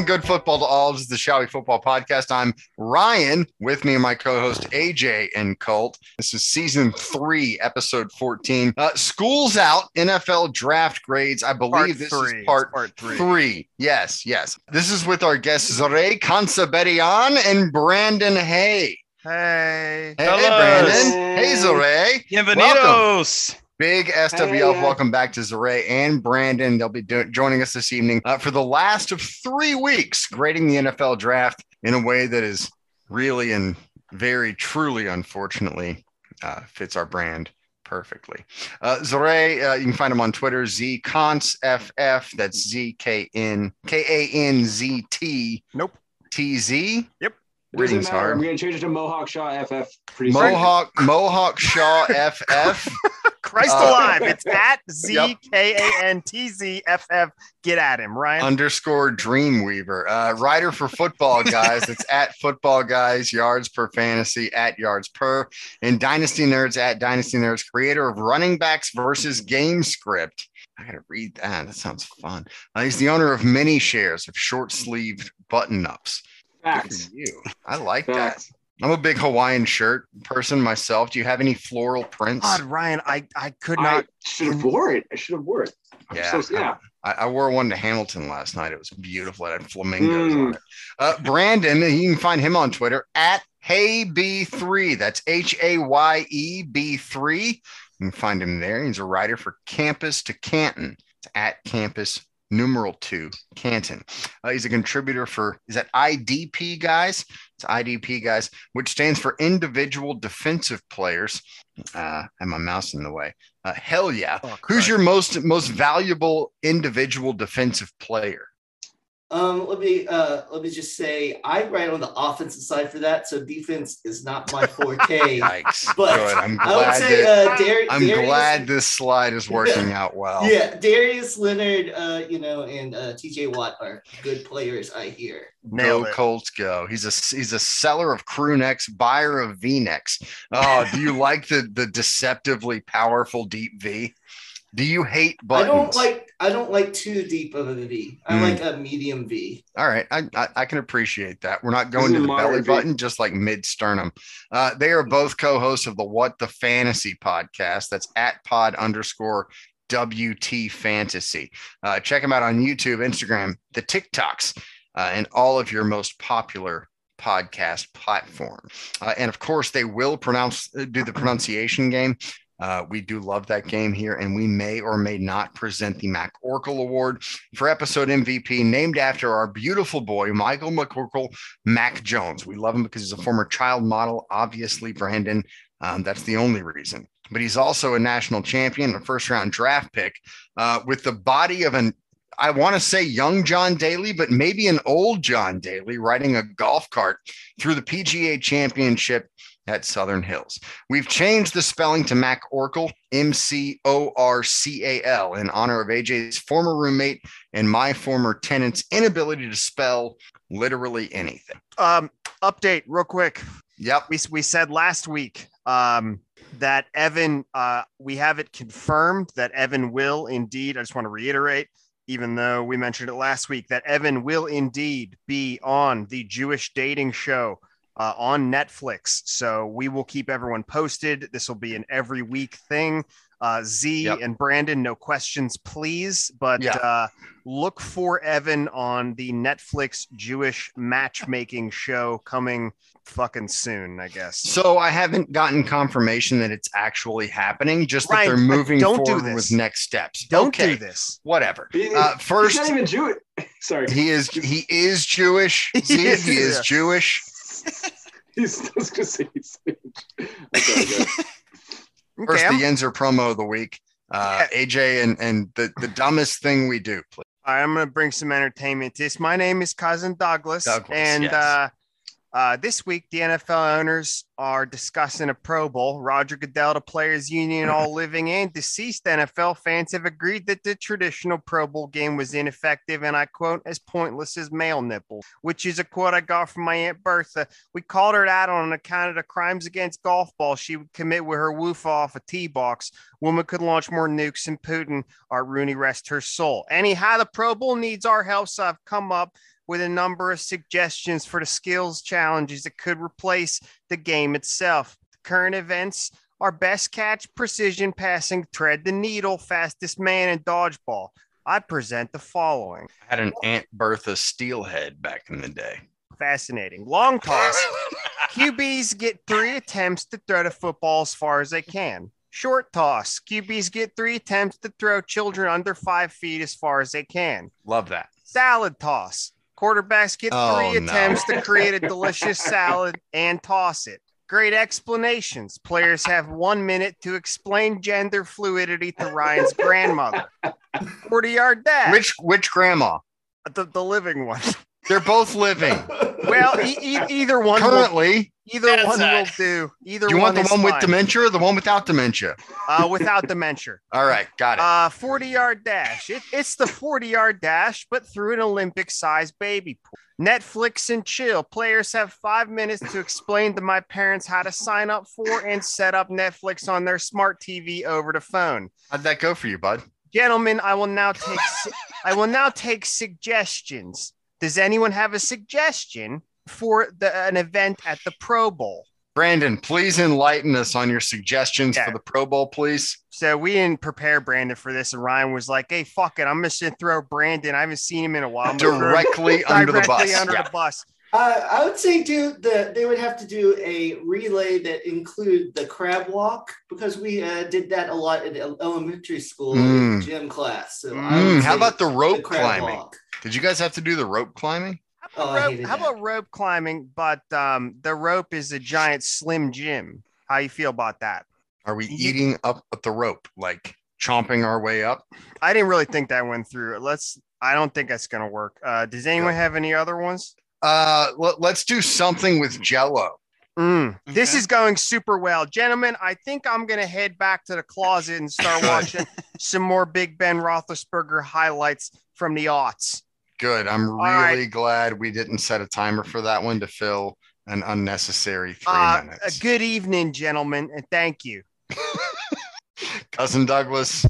and good football to all. This is the Shall We Football Podcast. I'm Ryan with me and my co-host AJ and Colt. This is season three, episode 14. Uh, school's out, NFL draft grades. I believe Part this three. is part, part three. three. Yes, yes. This is with our guests Zareh Kantzabedian and Brandon Haye. Hey. Hey, Hello. Brandon. Hey, Zareh. Bienvenidos. Big SWF. Hey. Welcome back to Zareh and Brandon. They'll be do- joining us this evening uh, for the last of three weeks, grading the NFL draft in a way that is really and very truly, unfortunately, uh, fits our brand perfectly. Uh, Zareh, uh, you can find him on Twitter, ZContsFF. That's Z K N K A N Z T Nope. T Z. Yep. Doesn't Reading's hard. I'm going to change it to Mohawk Shaw FF pretty soon. Mohawk Mohawk Shaw FF. Christ Uh, alive. It's at Z Yep. K A N T Z F F. Get at him, Ryan. underscore Dreamweaver. Uh, writer for football guys. It's at football guys, yards per fantasy, at yards per. And Dynasty Nerds at Dynasty Nerds, creator of Running Backs versus Game Script. I gotta read that. That sounds fun. Uh, he's the owner of many shares of short sleeved button ups. Facts. You, I like Facts. that. I'm a big Hawaiian shirt person myself. Do you have any floral prints? God, Ryan, I, I could I not. should have wore it. I should have wore it. I'm Yeah, so- yeah. I, I wore one to Hamilton last night. It was beautiful. It had flamingos Mm. on it. Uh, Brandon, you can find him on Twitter at HayeB3. That's H A Y E B3. You can find him there. He's a writer for Campus to Canton. It's at Campus numeral two, Canton. Uh, he's a contributor for, is that IDP guys? It's IDP guys, which stands for Individual Defensive Players. Uh, I have my mouse in the way. Uh, hell yeah. Oh, Who's your most most valuable individual defensive player? Um, let me uh, let me just say I write on the offensive side for that, so defense is not my forte. Yikes! But Good. I'm I would glad say that uh, Dar- I'm Darius, glad this slide is working out well. Yeah, Darius Leonard, uh, you know, and uh, T.J. Watt are good players. I hear. No. Colts go. He's a he's a seller of crew necks, buyer of V necks. Oh, do you like the the deceptively powerful deep V? Do you hate buttons? I don't like I don't like too deep of a V. I Mm. like a medium V. All right, I, I I can appreciate that. We're not going This to the belly moderate button, just like mid sternum. Uh, they are both co-hosts of the What the Fantasy podcast. That's at pod underscore WT Fantasy. Uh, check them out on YouTube, Instagram, the TikToks, uh, and all of your most popular podcast platform. Uh, and of course, they will pronounce uh, do the pronunciation game. Uh, we do love that game here, and we may or may not present the Mac Oracle Award for episode MVP, named after our beautiful boy, Michael McCorkle Mac Jones. We love him because he's a former child model, obviously, Brandon. Um, that's the only reason. But he's also a national champion, a first round draft pick uh, with the body of an I want to say young John Daly, but maybe an old John Daly riding a golf cart through the PGA championship at Southern Hills. We've changed the spelling to Mac Oracle, M C O R C A L, in honor of AJ's former roommate and my former tenant's inability to spell literally anything. Um, update real quick. Yep. We, we said last week um, that Evan, uh, we have it confirmed that Evan will indeed, I just want to reiterate, even though we mentioned it last week, that Evan will indeed be on the Jewish dating show uh, on Netflix. So we will keep everyone posted. This will be an every week thing. Uh, Z Yep. and Brandon, no questions, please. But Yeah. uh, look for Evan on the Netflix Jewish matchmaking show coming fucking soon, I guess. So I haven't gotten confirmation that it's actually happening, just that they're moving don't do forward this. with next steps. Don't okay, do this. whatever. He- Uh, He's first, not even Jewish. Sorry. he is he is Jewish. He is, he is yeah. Jewish. He's I was gonna say he's I'm sorry, guys. First, Okay, the Yenzer promo of the week. Uh, AJ and and the the dumbest thing we do, please. All right, I'm going to bring some entertainment to this. My name is Cousin Douglas, Douglas, and yes. uh, uh, this week the NFL owners are discussing a Pro Bowl. Roger Goodell, the Players Union, all living and deceased NFL fans have agreed that the traditional Pro Bowl game was ineffective, and I quote, as pointless as male nipples, which is a quote I got from my Aunt Bertha. We called her that on account of the crimes against golf balls she would commit with her woof off a tee box. Woman could launch more nukes than Putin. Our Rooney rest her soul. Anyhow, the Pro Bowl needs our help, so I've come up with a number of suggestions for the skills challenges that could replace the game itself. The Current events are best catch, precision passing, thread the needle, fastest man, and dodgeball. I present the following. I had an Aunt Bertha steelhead back in the day. Fascinating. Long toss. QBs get three attempts to throw the football as far as they can. Short toss. QBs get three attempts to throw children under five feet as far as they can. Love that. Salad toss. Quarterbacks get Oh, three no. attempts to create a delicious salad and toss it. Great explanations. Players have one minute to explain gender fluidity to Ryan's grandmother. 40 yard dash. Which which grandma? the, the living one. They're both living Well, e- e- either one currently. Either That's one will do. Either Do you want the is one with dementia or the one without dementia? Uh, without dementia. All right, got it. Uh, 40 yard dash. It, it's the 40 yard dash, but through an Olympic sized baby pool. Netflix and chill. Players have five minutes to explain to my parents how to sign up for and set up Netflix on their smart TV over the phone. How'd that go for you, bud? Gentlemen, I will now take su- I will now take suggestions. Does anyone have a suggestion for the, an event at the Pro Bowl? Brandon, please enlighten us on your suggestions Yeah. for the Pro Bowl, please. So we didn't prepare Brandon for this, and Ryan was like, "Hey, fuck it, I'm just gonna throw Brandon. I haven't seen him in a while. I'm gonna throw him Directly under the bus. under Yeah. the bus." Uh, I would say, do the they would have to do a relay that include the crab walk because we uh, did that a lot in elementary school in Mm. gym class. So Mm, would how about the rope crab climbing? walk. Did you guys have to do the rope climbing? How Oh, about, rope, how that. about rope climbing? But um, the rope is a giant slim Jim. How you feel about that? Are we eating up at the rope, like chomping our way up? I didn't really think that went through. Let's. I don't think that's gonna work. Uh, does anyone have any other ones? Uh, let, us do something with Jello. Mm, This is going super well, gentlemen. I think I'm gonna head back to the closet and start watching some more Big Ben Roethlisberger highlights from the aughts. Good. I'm really right. glad we didn't set a timer for that one to fill an unnecessary three Uh, minutes. good evening, gentlemen, and thank you. Cousin Douglas,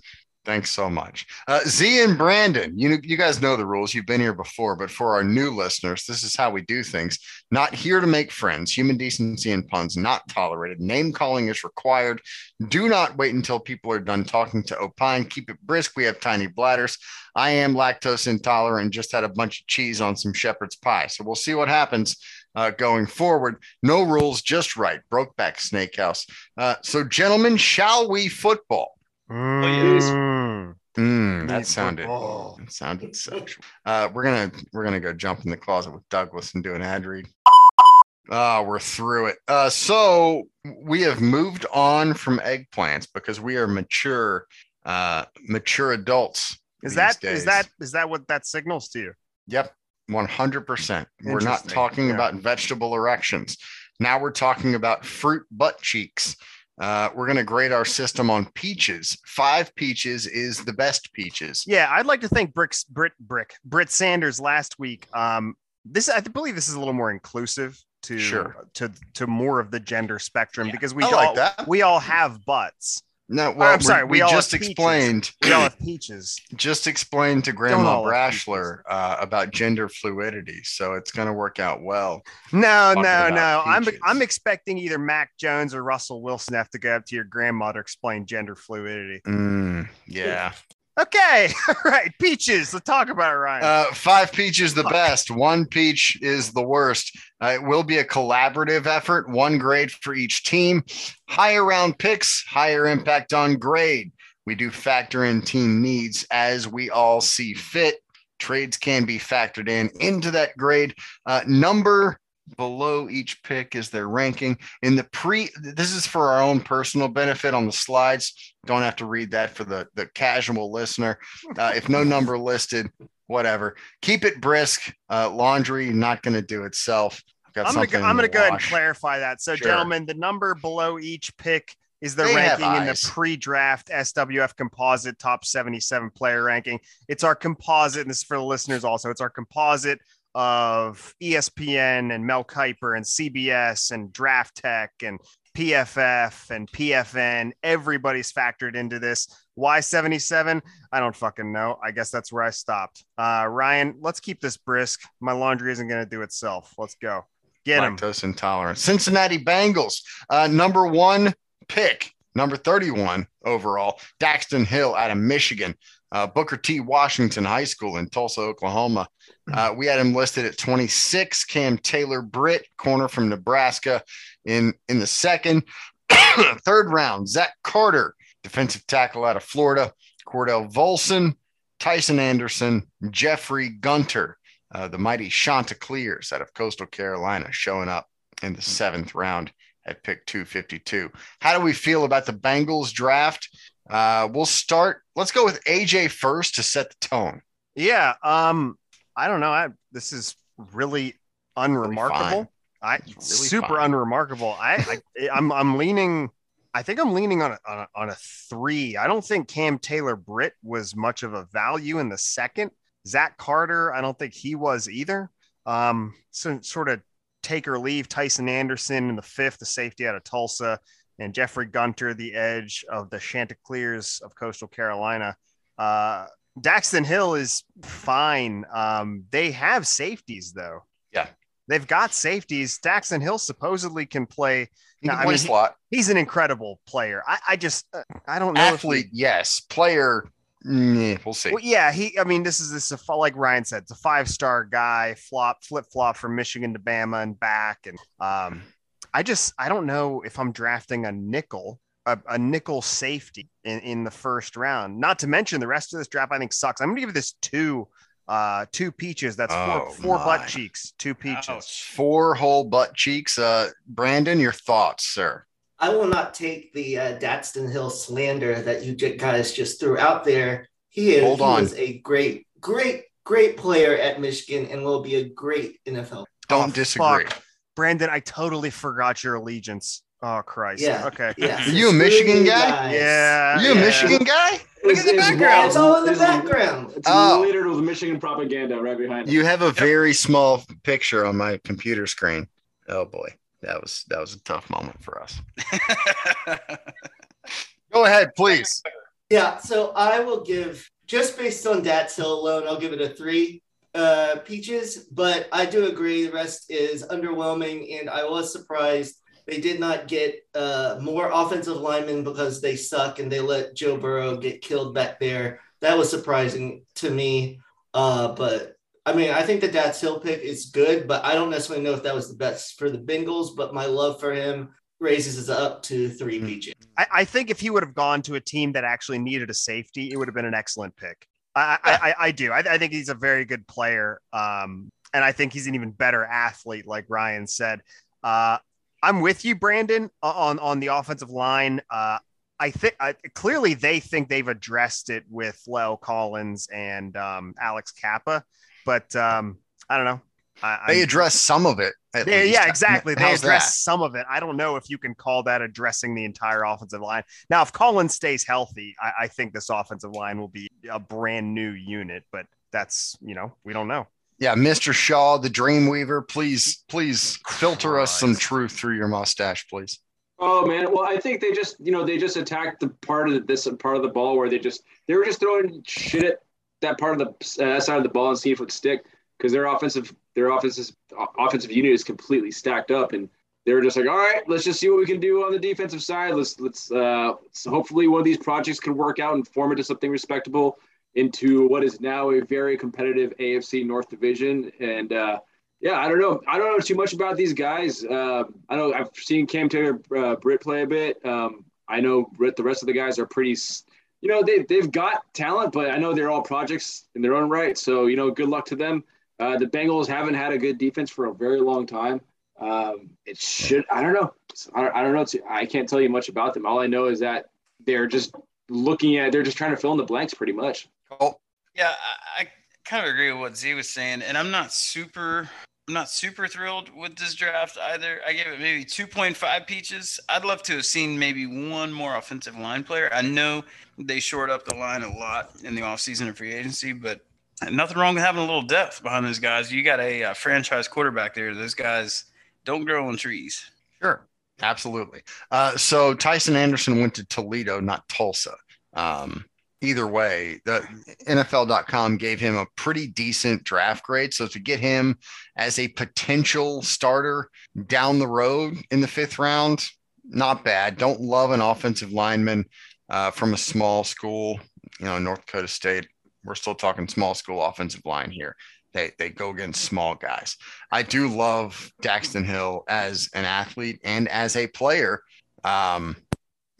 thanks so much. Uh, Z and Brandon, you you guys know the rules. You've been here before, but for our new listeners, this is how we do things. Not here to make friends. Human decency and puns not tolerated. Name calling is required. Do not wait until people are done talking to opine. Keep it brisk. We have tiny bladders. I am lactose intolerant just had a bunch of cheese on some shepherd's pie. So we'll see what happens uh, going forward. No rules, just right. Brokeback Snakehouse. Uh, so, gentlemen, shall we football? yes. Mm. That sounded that sounded sexual. Uh, we're gonna we're gonna go jump in the closet with Douglas and do an ad read. Ah, we're through it. Uh, so we have moved on from eggplants because we are mature, uh, mature adults. Is that is days. that is that what that signals to you? Yep, one hundred percent. We're not talking yeah. about vegetable erections. Now we're talking about fruit butt cheeks. Uh, we're gonna grade our system on peaches. Five peaches is the best peaches. Yeah, I'd like to thank Brick's Brit Brick Britt Sanders last week. Um, this I believe this is a little more inclusive to Sure. to to more of the gender spectrum Yeah, because we I all like that. we all have butts. No, well, I'm we- sorry, We, we all just explained, We all have peaches. just explained to Grandma Brashler uh, about gender fluidity, so it's going to work out well. No, no, no. I'm. I'm expecting either Mac Jones or Russell Wilson have to go up to your grandmother explain gender fluidity. Mm, yeah, Okay, all right, peaches. Let's talk about it, Ryan. uh, five peaches the best. One peach is the worst. Uh, it will be a collaborative effort. One grade for each team. Higher round picks, higher impact on grade. We do factor in team needs as we all see fit. Trades can be factored in into that grade. Uh, number below each pick is their ranking in the pre this is for our own personal benefit on the slides don't have to read that for the the casual listener uh, if no number listed whatever keep it brisk uh, laundry not going to do itself I've got I'm gonna go, I'm gonna to go ahead and clarify that. So, Sure. gentlemen, the number below each pick is the They ranking in the pre-draft SWF composite top 77 player ranking. It's our composite, and this is for the listeners also. It's our composite of ESPN and Mel Kiper and CBS and Draft Tech and PFF and PFN, everybody's factored into this. Why 77? I don't fucking know. I guess that's where I stopped. Uh, Ryan, let's keep this brisk. My laundry isn't going to do itself. Let's go. Get him. Lactose intolerant. Cincinnati Bengals, uh, number one pick, number 31 overall, Daxton Hill out of Michigan, uh, Booker T. Washington High School in Tulsa, Oklahoma. Uh, we had him listed at 26. Cam Taylor Britt, corner from Nebraska, in in the second. Third round, Zach Carter, defensive tackle out of Florida. Cordell Volson, Tycen Anderson, Jeffrey Gunter, uh, the mighty Chanticleers out of Coastal Carolina, showing up in the seventh round at pick 252. How do we feel about the Bengals draft? Uh, we'll start. Let's go with AJ first to set the tone. Yeah. Um, I don't know. I, this is really unremarkable. I Really super fine. unremarkable. I, I I'm I'm leaning. I think I'm leaning on a, on a on a three. I don't think Cam Taylor Britt was much of a value in the second. Zach Carter, I don't think he was either. Um, so sort of take or leave Tycen Anderson in the fifth, the safety out of Tulsa, and Jeffrey Gunter, the edge of the Chanticleers of Coastal Carolina. Uh, Daxton Hill is fine. Um, they have safeties though. Yeah. They've got safeties. Daxton Hill supposedly can play. He can I play mean, slot. He's an incredible player. I, I just, uh, I don't know. if he- Athlete, yes. Player, mm, we'll see. well, yeah, he. I mean, this is this is a, like Ryan said, it's a five star guy. Flop, flip flop from Michigan to Bama and back, and um, I just I don't know if I'm drafting a nickel, a, a nickel safety in in the first round. Not to mention the rest of this draft, I think sucks. I'm gonna give this two, uh, two peaches. That's Oh, four four my. butt cheeks, two peaches. Ouch. Four whole butt cheeks. Uh, Brandon, your thoughts, sir? I will not take the uh, Daxton Hill slander that you guys just threw out there. He is Hold he on. was a great, great, great player at Michigan and will be a great NFL. Don't Oh, disagree. fuck. Brandon, I totally forgot your allegiance. Oh Christ. Yeah. Okay. Yeah, Are you a Michigan guy? guys. Yeah. Are you a yeah. Michigan guy? Look at the background. It's all in the It's- background. It's Oh. littered with Michigan propaganda right behind it. You have a very small picture on my computer screen. Oh boy, that was that was a tough moment for us. Go ahead, please. Yeah, so I will give just based on Dax Hill alone, I'll give it a three uh peaches, but I do agree the rest is underwhelming, and I was surprised they did not get uh more offensive linemen because they suck and they let Joe Burrow get killed back there. That was surprising to me. Uh, but I mean, I think the Dax Hill pick is good, but I don't necessarily know if that was the best for the Bengals. But my love for him raises us up to three Hmm. peaches. I, I think if he would have gone to a team that actually needed a safety, it would have been an excellent pick. I, I, I, I do. I, I think he's a very good player. Um, and I think he's an even better athlete, like Ryan said. Uh, I'm with you, Brandon, on on the offensive line. Uh, I think clearly they think they've addressed it with La'el Collins and um, Alex Cappa, but um, I don't know. I, They address some of it. At yeah, least. yeah, exactly. They How's address that? some of it. I don't know if you can call that addressing the entire offensive line. Now, if Collins stays healthy, I, I think this offensive line will be a brand new unit, but that's, you know, we don't know. Yeah, Mr. Shaw, the Dreamweaver, please, please filter us some truth through your mustache, please. Oh man, well I think they just you know they just attacked the part of this part of the ball where they just they were just throwing shit at that part of the uh, side of the ball and see if it would stick because their offensive their offensive offensive unit is completely stacked up and they were just like all right let's just see what we can do on the defensive side let's let's uh so hopefully one of these projects can work out and form into something respectable into what is now a very competitive AFC North division and uh yeah, I don't know. I don't know too much about these guys. Uh, I know I've seen Cam Taylor uh, Britt play a bit. Um, I know the rest of the guys are pretty, you know, they, they've got talent, but I know they're all projects in their own right. So, you know, good luck to them. Uh, the Bengals haven't had a good defense for a very long time. Um, it should, I don't know. I don't, I don't know. It's- I can't tell you much about them. All I know is that they're just looking at, they're just trying to fill in the blanks pretty much. Oh, Yeah, I, I kind of agree with what Z was saying, and I'm not super. I'm not super thrilled with this draft either. I gave it maybe 2.5 peaches. I'd love to have seen maybe one more offensive line player. I know they shored up the line a lot in the offseason and free agency, but nothing wrong with having a little depth behind those guys. You got a, uh franchise quarterback there. Those guys don't grow on trees. sure. Absolutely. Uh, so Tycen Anderson went to Toledo, not Tulsa. Um, either way, the NFL.com gave him a pretty decent draft grade. So to get him as a potential starter down the road in the fifth round, not bad. Don't love an offensive lineman uh, from a small school, you know, North Dakota State. We're still talking small school offensive line here. They, they go against small guys. I do love Daxton Hill as an athlete and as a player. Um,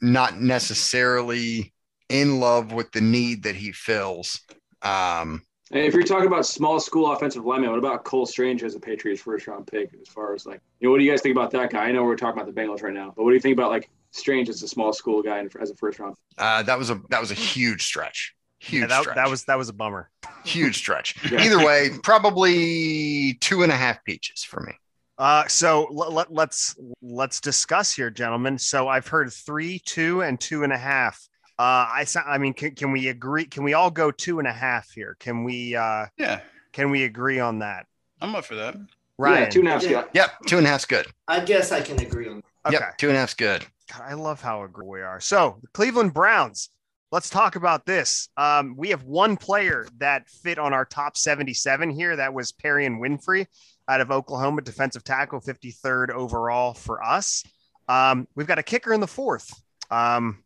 not necessarily in love with the need that he fills. Um, and if you're talking about small school offensive lineman, what about Cole Strange as a Patriots first round pick? As far as like, you know, what do you guys think about that guy? I know we're talking about the Bengals right now, but what do you think about like Strange as a small school guy as a first round? Uh, that was a that was a huge stretch. Huge Yeah, that, stretch. that was that was a bummer. huge stretch. Yeah. Either way, probably two and a half peaches for me. Uh, so let, let, let's let's discuss here, gentlemen. So I've heard three, two, and two and a half. Uh, I I mean, can, can we agree? Can we all go two and a half here? Can we uh, Yeah, can we agree on that? I'm up for that. Ryan, Yeah, two and a half. Yeah. Yeah. Yep, two and a half's good. I guess I can agree on. okay. Yep, two and a half's good. God, I love how agree we are. So the Cleveland Browns. Let's talk about this. Um, we have one player that fit on our top 77 here. That was Perrion Winfrey out of Oklahoma, defensive tackle, 53rd overall for us. Um, we've got a kicker in the fourth. Um,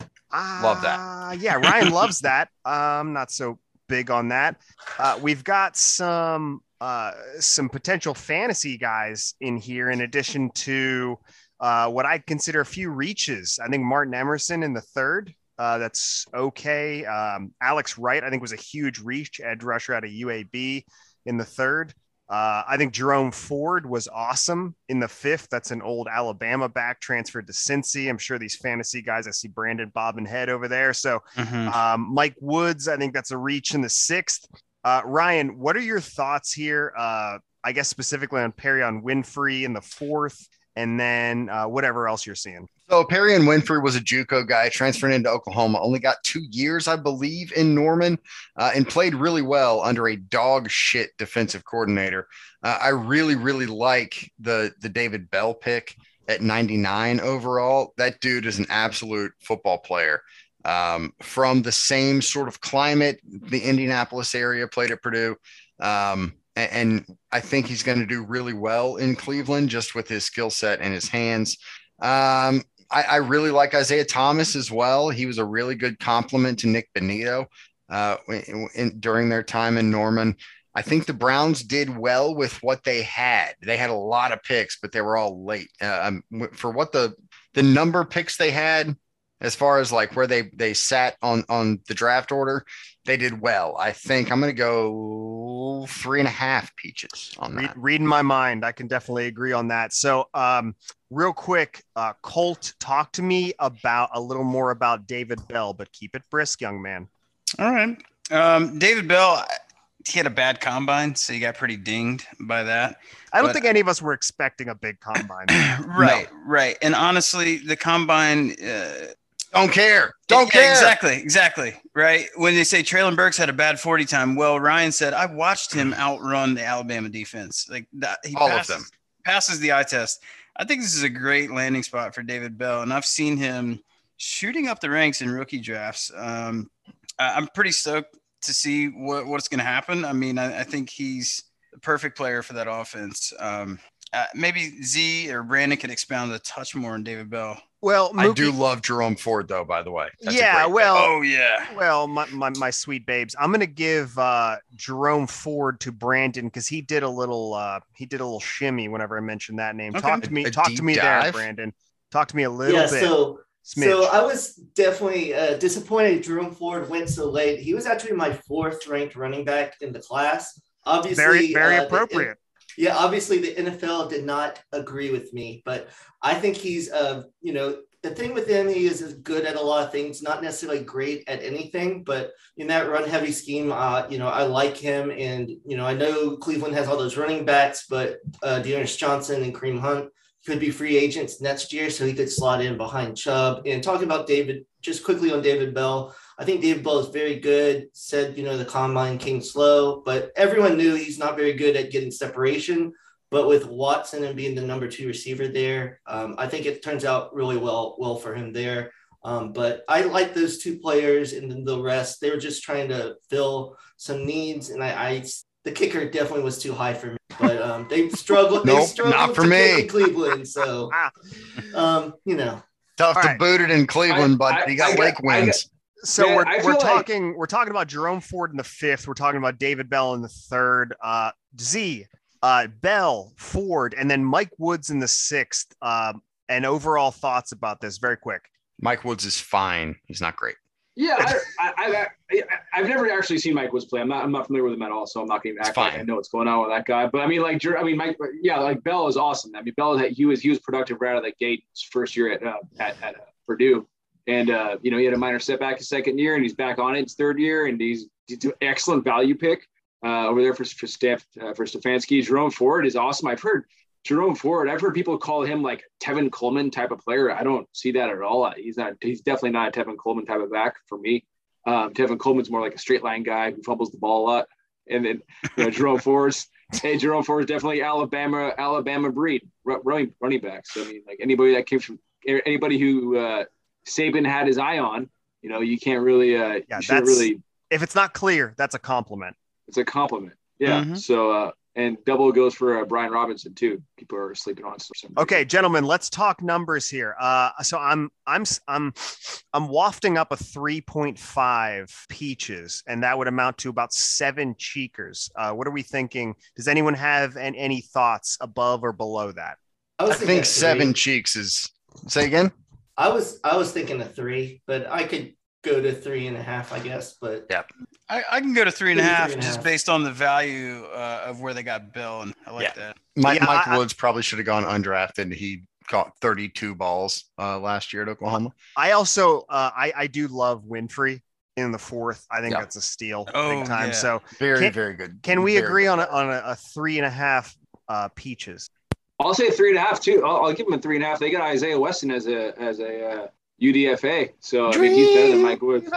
Love that. uh, yeah, Ryan loves that. I'm not so big on that. Uh, we've got some uh, some potential fantasy guys in here, in addition to uh, what I consider a few reaches. I think Martin Emerson in the third. Uh, that's okay. Um, Alex Wright, I think, was a huge reach edge rusher out of UAB in the third. Uh, I think Jerome Ford was awesome in the fifth. That's an old Alabama back transferred to Cincy. I'm sure these fantasy guys, I see Brandon Bob and Head over there. So Mhm. um, Mike Woods, I think that's a reach in the sixth. Uh, Ryan, what are your thoughts here? Uh, I guess specifically on Perrion Winfrey in the fourth, and then uh, whatever else you're seeing. So Perrion Winfrey was a JUCO guy, transferred into Oklahoma. Only got two years, I believe, in Norman, uh, and played really well under a dog shit defensive coordinator. Uh, I really, really like the the David Bell pick at 99 overall. That dude is an absolute football player. Um, from the same sort of climate, the Indianapolis area, played at Purdue. Um, a- and I think he's going to do really well in Cleveland just with his skill set and his hands. Um, I, I really like Isaiah Thomas as well. He was a really good compliment to Nik Bonitto uh, in, in- during their time in Norman. I think the Browns did well with what they had. They had a lot of picks, but they were all late. Uh, um, for what the the number picks they had, as far as like where they they sat on on the draft order, they did well. I think I'm going to go three and a half peaches on Read, that. reading my mind, I can definitely agree on that. So, um, real quick, uh, Colt, talk to me about a little more about David Bell, but keep it brisk, young man. All right. Um, David Bell, he had a bad combine, so he got pretty dinged by that. I don't But- think any of us were expecting a big combine. right, right. And honestly, the combine. Uh, Don't care. Don't yeah, care. Exactly, exactly. Right. When they say Treylon Burks had a bad 40 time, well, Ryan said, I watched him outrun the Alabama defense. Like that, he All of passes, them. passes the eye test. I think this is a great landing spot for David Bell. And I've seen him shooting up the ranks in rookie drafts. Um, I'm pretty stoked to see what, what's going to happen. I mean, I, I think he's the perfect player for that offense. Um, uh, maybe Z or Brandon could expound a touch more on David Bell. Well, I do love Jerome Ford, though. By the way, That's a yeah, great pick. well, Oh, yeah. Well, my, my, my sweet babes, I'm gonna give uh, Jerome Ford to Brandon because he did a little uh, he did a little shimmy whenever I mentioned that name. Okay. Talk to me, A talk to deep me there. Brandon. Talk to me a little yeah, bit. so Smidge. so I was definitely uh, disappointed Jerome Ford went so late. He was actually my fourth ranked running back in the class. Obviously, very very uh, the- appropriate. Yeah, obviously the NFL did not agree with me, but I think he's uh, you know, the thing with him, he is good at a lot of things, not necessarily great at anything, but in that run heavy scheme, uh, you know, I like him. And, you know, I know Cleveland has all those running backs, but uh D'Ernest Johnson and Kareem Hunt could be free agents next year, so he could slot in behind Chubb. And talking about David, just quickly on David Bell, I think David Bell is very good. Said, you know, the combine came slow, but everyone knew he's not very good at getting separation. but with Watson and being the number two receiver there, um, I think it turns out really well well for him there. Um, but I like those two players, and then the rest they were just trying to fill some needs, and I, I the kicker definitely was too high for me. But um, they struggled. Nope, they struggled not for me. Cleveland, so um, you know. Tough All to right. boot it in Cleveland, I- but I- he got I got- lake I got- wins. So Yeah, we're, we're feel like- talking we're talking about Jerome Ford in the fifth. We're talking about David Bell in the third. Uh, Z, uh, Bell, Ford, and then Mike Woods in the sixth. Um, and overall thoughts about this, very quick. Mike Woods is fine. He's not great. Yeah, I, I, I, I, have never actually seen Mike Woods play. I'm not, I'm not familiar with him at all, so I'm not going to act like I know what's going on with that guy. But I mean, like, I mean, Mike, yeah, like Bell is awesome. I mean, Bell, he was he was productive right out of the gate his first year at uh, at, at uh, Purdue, and uh, you know he had a minor setback his second year, and he's back on it his third year, and he's, he's an excellent value pick uh, over there for for Steph uh, for Stefanski. Jerome Ford is awesome. I've heard Jerome Ford. I've heard people call him like Tevin Coleman type of player. I don't see that at all. He's not. He's definitely not a Tevin Coleman type of back for me. Um, Tevin Coleman's more like a straight line guy who fumbles the ball a lot, and then you know, Jerome Ford's. Hey, Jerome Ford's definitely Alabama Alabama breed ru- running running backs. So, I mean, like anybody that came from anybody who uh, Saban had his eye on, you know, you can't really. Uh, Yeah, you that's- really. If it's not clear, that's a compliment. It's a compliment. Yeah. Mm-hmm. Mhm. So uh, and double goes for uh, Brian Robinson too. People are sleeping on. Some. Okay, gentlemen, let's talk numbers here. Uh, so I'm I'm I'm I'm wafting up a 3.5 peaches, and that would amount to about seven cheekers. Uh, what are we thinking? Does anyone have an, any thoughts above or below that? I I think seven cheeks is. Say again. I was I was thinking a three, but I could go to three and a half, I guess. But yeah, I, I can go to three and a half and just half. based on the value uh, of where they got Bill, and I like Yeah. that. Mike, Yeah, Mike I- I- Woods probably should have gone undrafted. He caught 32 balls uh, last year at Oklahoma. I also uh, I I do love Winfrey in the fourth. I think Yeah. that's a steal Oh, big time. yeah. So Very, Can- very good. can we Very agree good on a, on a, a three and a half uh, peaches? I'll say three and a half too. I'll, I'll give them a three and a half. They got Isaiah Weston as a as a uh, UDFA, so I mean he's better than Mike Woods.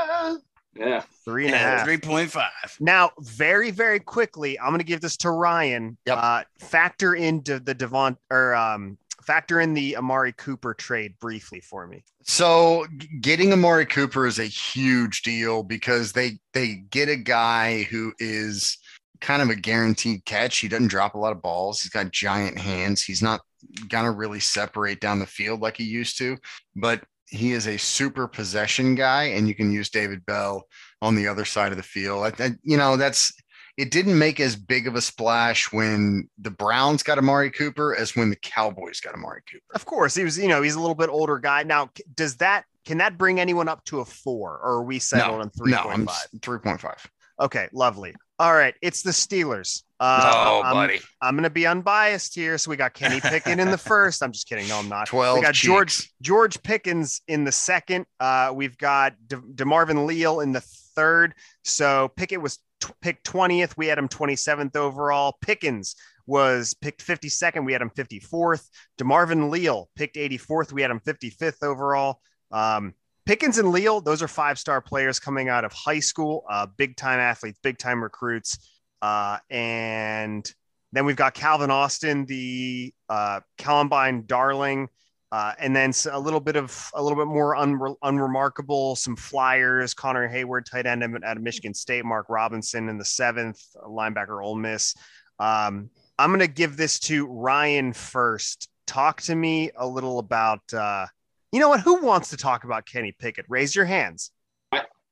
Yeah. Three and a half. Three point five. Now, very, very quickly, I'm going to give this to Ryan. Yep. Uh, factor into the Devon or um, factor in the Amari Cooper trade briefly for me. So getting Amari Cooper is a huge deal because they they get a guy who is kind of a guaranteed catch. He doesn't drop a lot of balls. He's got giant hands. He's not going to really separate down the field like he used to, but he is a super possession guy. And you can use David Bell on the other side of the field. I, I, you know, that's it didn't make as big of a splash when the Browns got Amari Cooper as when the Cowboys got Amari Cooper. Of course, he was, you know, he's a little bit older guy. Now, does that can that bring anyone up to a four or are we settled no, on 3.5? No, 3.5. Okay, lovely. All right, it's the Steelers. Uh, oh, I'm, buddy. I'm going to be unbiased here. So we got Kenny Pickett in the first. I'm just kidding. No, I'm not. 12 we got George cheeks. George Pickens in the second. Uh, we've got De- Demarvin Leal in the third. So Pickett was t- picked 20th. We had him 27th overall. Pickens was picked 52nd. We had him 54th. Demarvin Leal picked 84th. We had him 55th overall. Um, Pickens and Leal, those are five star players coming out of high school, uh, big time athletes, big time recruits. Uh, and then we've got Calvin Austin, the uh, Columbine darling. Uh, and then a little bit of a little bit more unre- unremarkable, some flyers. Connor Heyward, tight end out of Michigan State. Mark Robinson in the seventh, linebacker, Ole Miss. Um, I'm going to give this to Ryan first. Talk to me a little about. You know what? Who wants to talk about Kenny Pickett? Raise your hands.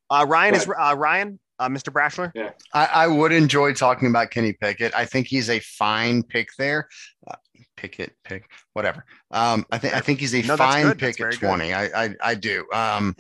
Uh, Ryan is uh, Ryan, uh, Mr. Brashler. I, I would enjoy talking about Kenny Pickett. I think he's a fine pick there. Uh, Pickett, pick, whatever. Um, I think I think he's a No, fine pick at 20. I, I I do. Um,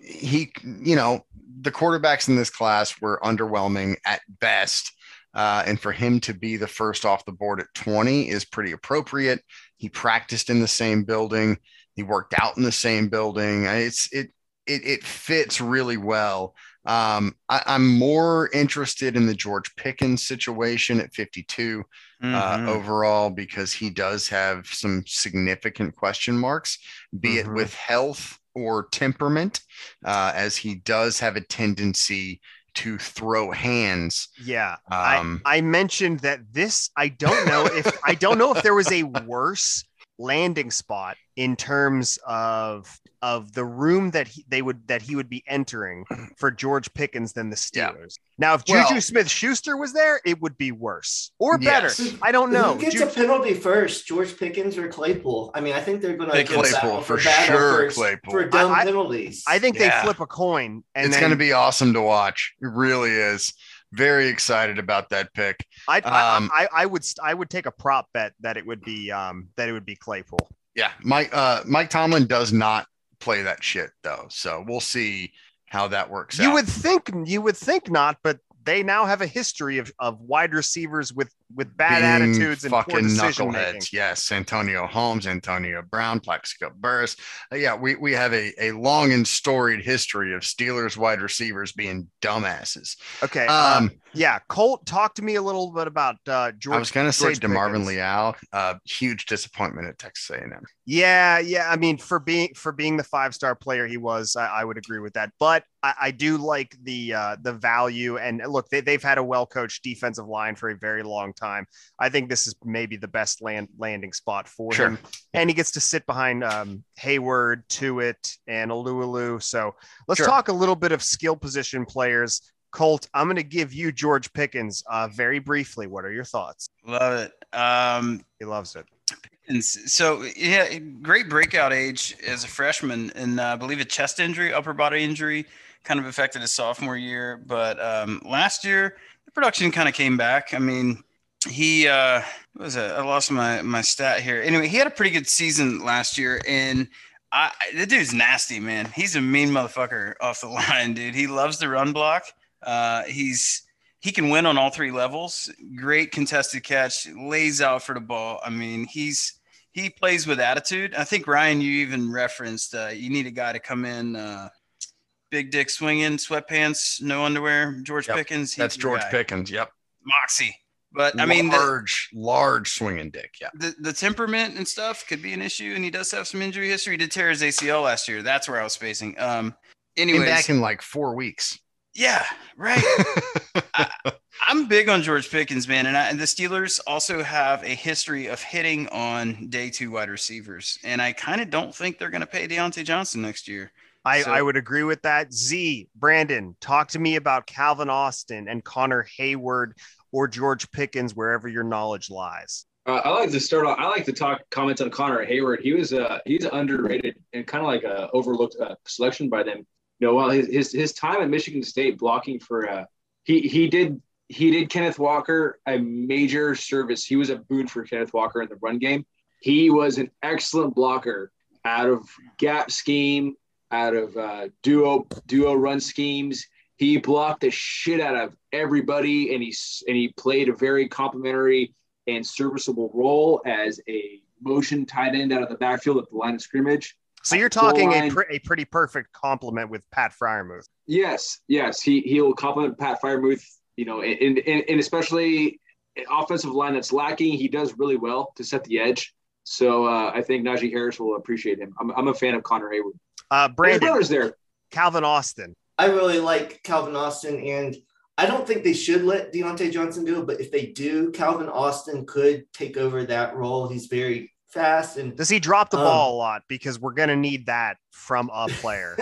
he, you know, the quarterbacks in this class were underwhelming at best. Uh, and for him to be the first off the board at 20 is pretty appropriate. He practiced in the same building. He worked out in the same building. It's it it, it fits really well. Um, I, I'm more interested in the George Pickens situation at 52 uh, Mhm. overall because he does have some significant question marks, be Mhm. it with health or temperament, uh, as he does have a tendency to throw hands. Yeah, Um, I, I mentioned that this. I don't know if I don't know if there was a worse landing spot in terms of of the room that he, they would that he would be entering for George Pickens than the Yeah. Steelers. Now, if Well- Juju Smith Schuster was there, it would be worse or Yes. better. I don't know. Who gets Ju- a penalty first, George Pickens or Claypool? I mean, I think they're going to Pick Claypool for sure, Claypool. for dumb I- I- penalties. I think Yeah. they flip a coin, and it's going to be awesome to watch. It really is. Very excited about that pick. I, I, um, I, I would I would take a prop bet that it would be um that it would be Claypool. Yeah, Mike uh, Mike Tomlin does not play that shit though, so we'll see how that works You out. would think you would think not, but they now have a history of, of wide receivers with with bad attitudes and poor fucking decision making. knuckleheads. Yes, Antonio Holmes, Antonio Brown, Plaxico Burress. Uh, yeah, we, we have a, a long and storied history of Steelers wide receivers being dumbasses. Okay, um, Um, yeah, Colt, talk to me a little bit about uh, George. I was going to say George DeMarvin Pickens. Leal, uh, huge disappointment at Texas A&M. Yeah, yeah. I mean, for being for being the five star player he was, I, I would agree with that. But I, I do like the uh, the value. And look, they, they've had a well coached defensive line for a very long time. I think this is maybe the best land landing spot for Sure. him. And he gets to sit behind um, Heyward, Tuitt, and Alualu. So let's Sure. talk a little bit of skill position players. Colt, I'm going to give you George Pickens uh, very briefly. What are your thoughts? Love it. Um, He loves it. and s- so yeah, great breakout age as a freshman, and uh, I believe a chest injury, upper body injury, kind of affected his sophomore year. But um, last year, the production kind of came back. I mean, he uh, was it? I lost my my stat here. Anyway, he had a pretty good season last year, and I the dude's nasty, man. He's a mean motherfucker off the line, dude. He loves the run block. Uh, he's he can win on all three levels. Great contested catch, lays out for the ball. I mean, he's he plays with attitude. I think Ryan, you even referenced uh, you need a guy to come in, uh, big dick swinging, sweatpants, no underwear. George Yep, Pickens. That's George guy. Pickens. Yep. Moxie. But I mean, the, large, large swinging dick. Yeah. the, the temperament and stuff could be an issue, and he does have some injury history. He did tear his ACL last year. That's where I was facing. Um, Came back in like four weeks. yeah, right. I'm big on George Pickens, man, and, I, and the Steelers also have a history of hitting on day two wide receivers, and I kind of don't think they're going to pay Diontae Johnson next year. I, So- I would agree with that. Z, Brandon, talk to me about Calvin Austin and Connor Heyward or George Pickens, wherever your knowledge lies. Uh, I like to start off. I like to talk comments on Connor Heyward. He was uh he's underrated and kind of like a overlooked uh, selection by them. You know, while his, his his time at Michigan State blocking for uh he he did he did Kenneth Walker a major service. He was a boon for Kenneth Walker in the run game. He was an excellent blocker out of gap scheme, out of uh, duo duo run schemes. He blocked the shit out of everybody, and he and he played a very complimentary and serviceable role as a motion tight end out of the backfield at the line of scrimmage. So you're talking a, pre- a pretty perfect compliment with Pat Freiermuth. Yes, yes, he he'll compliment Pat Freiermuth. You know, and, and and especially offensive line that's lacking, he does really well to set the edge. So uh, I think Najee Harris will appreciate him. I'm, I'm a fan of Connor Heyward. Uh, And his Brandon, brother's there. Calvin Austin. I really like Calvin Austin, and I don't think they should let Diontae Johnson do it. But if they do, Calvin Austin could take over that role. He's very fast and Does he drop the Um, ball a lot? Because we're going to need that from a player.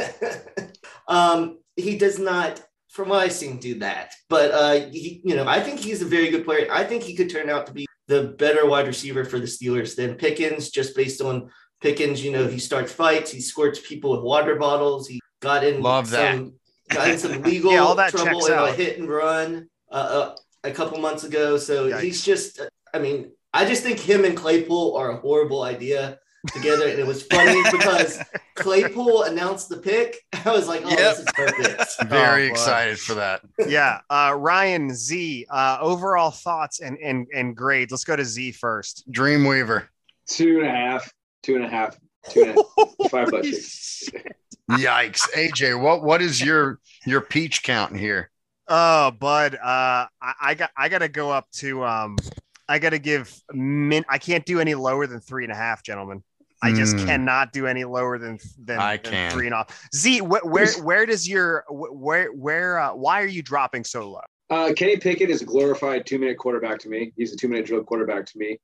um, he does not, from what I've seen, do that. But uh, he, you know, I think he's a very good player. I think he could turn out to be the better wide receiver for the Steelers than Pickens, just based on Pickens. You know, he starts fights, he squirts people with water bottles. He got in Love that. some, got in some legal Yeah, all that trouble checks in a hit and run uh, uh, a couple months ago. So Yikes. he's just, I mean, I just think him and Claypool are a horrible idea together. And it was funny because Claypool announced the pick. I was like, oh, Yep. this is perfect. Very Oh, excited for that. yeah. Uh, Ryan Z. Uh, overall thoughts and and and grades. Let's go to Z first. Dreamweaver. Two and a half, two and a half, two and a half, five butt chicks. Yikes. AJ, what what is your your peach count here? Oh, bud. Uh, I, I got I got to go up to um. I got to give min. I can't do any lower than three and a half, gentlemen. I just Mm. cannot do any lower than than, I than can. three and off. Z, wh- where where does your where where uh, why are you dropping so low? Uh, Kenny Pickett is a glorified two minute quarterback to me. He's a two minute drill quarterback to me.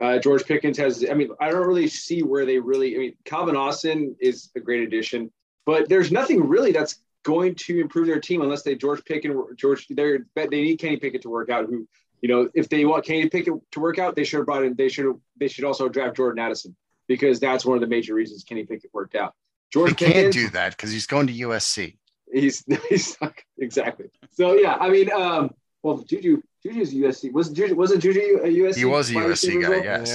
Uh, George Pickens has, I mean, I don't really see where they really, I mean, Calvin Austin is a great addition, but there's nothing really that's going to improve their team unless they George Pickens, George, they're, they need Kenny Pickett to work out. Who, you know, if they want Kenny Pickett to work out, they should have brought in, they should they should also draft Jordan Addison because that's one of the major reasons Kenny Pickett worked out. George can't do that because he's going to USC. He's he's exactly. So yeah, I mean, um, well, Juju Juju's USC was Juju wasn't Juju a USC? He was a USC receiver as guy, well? yes.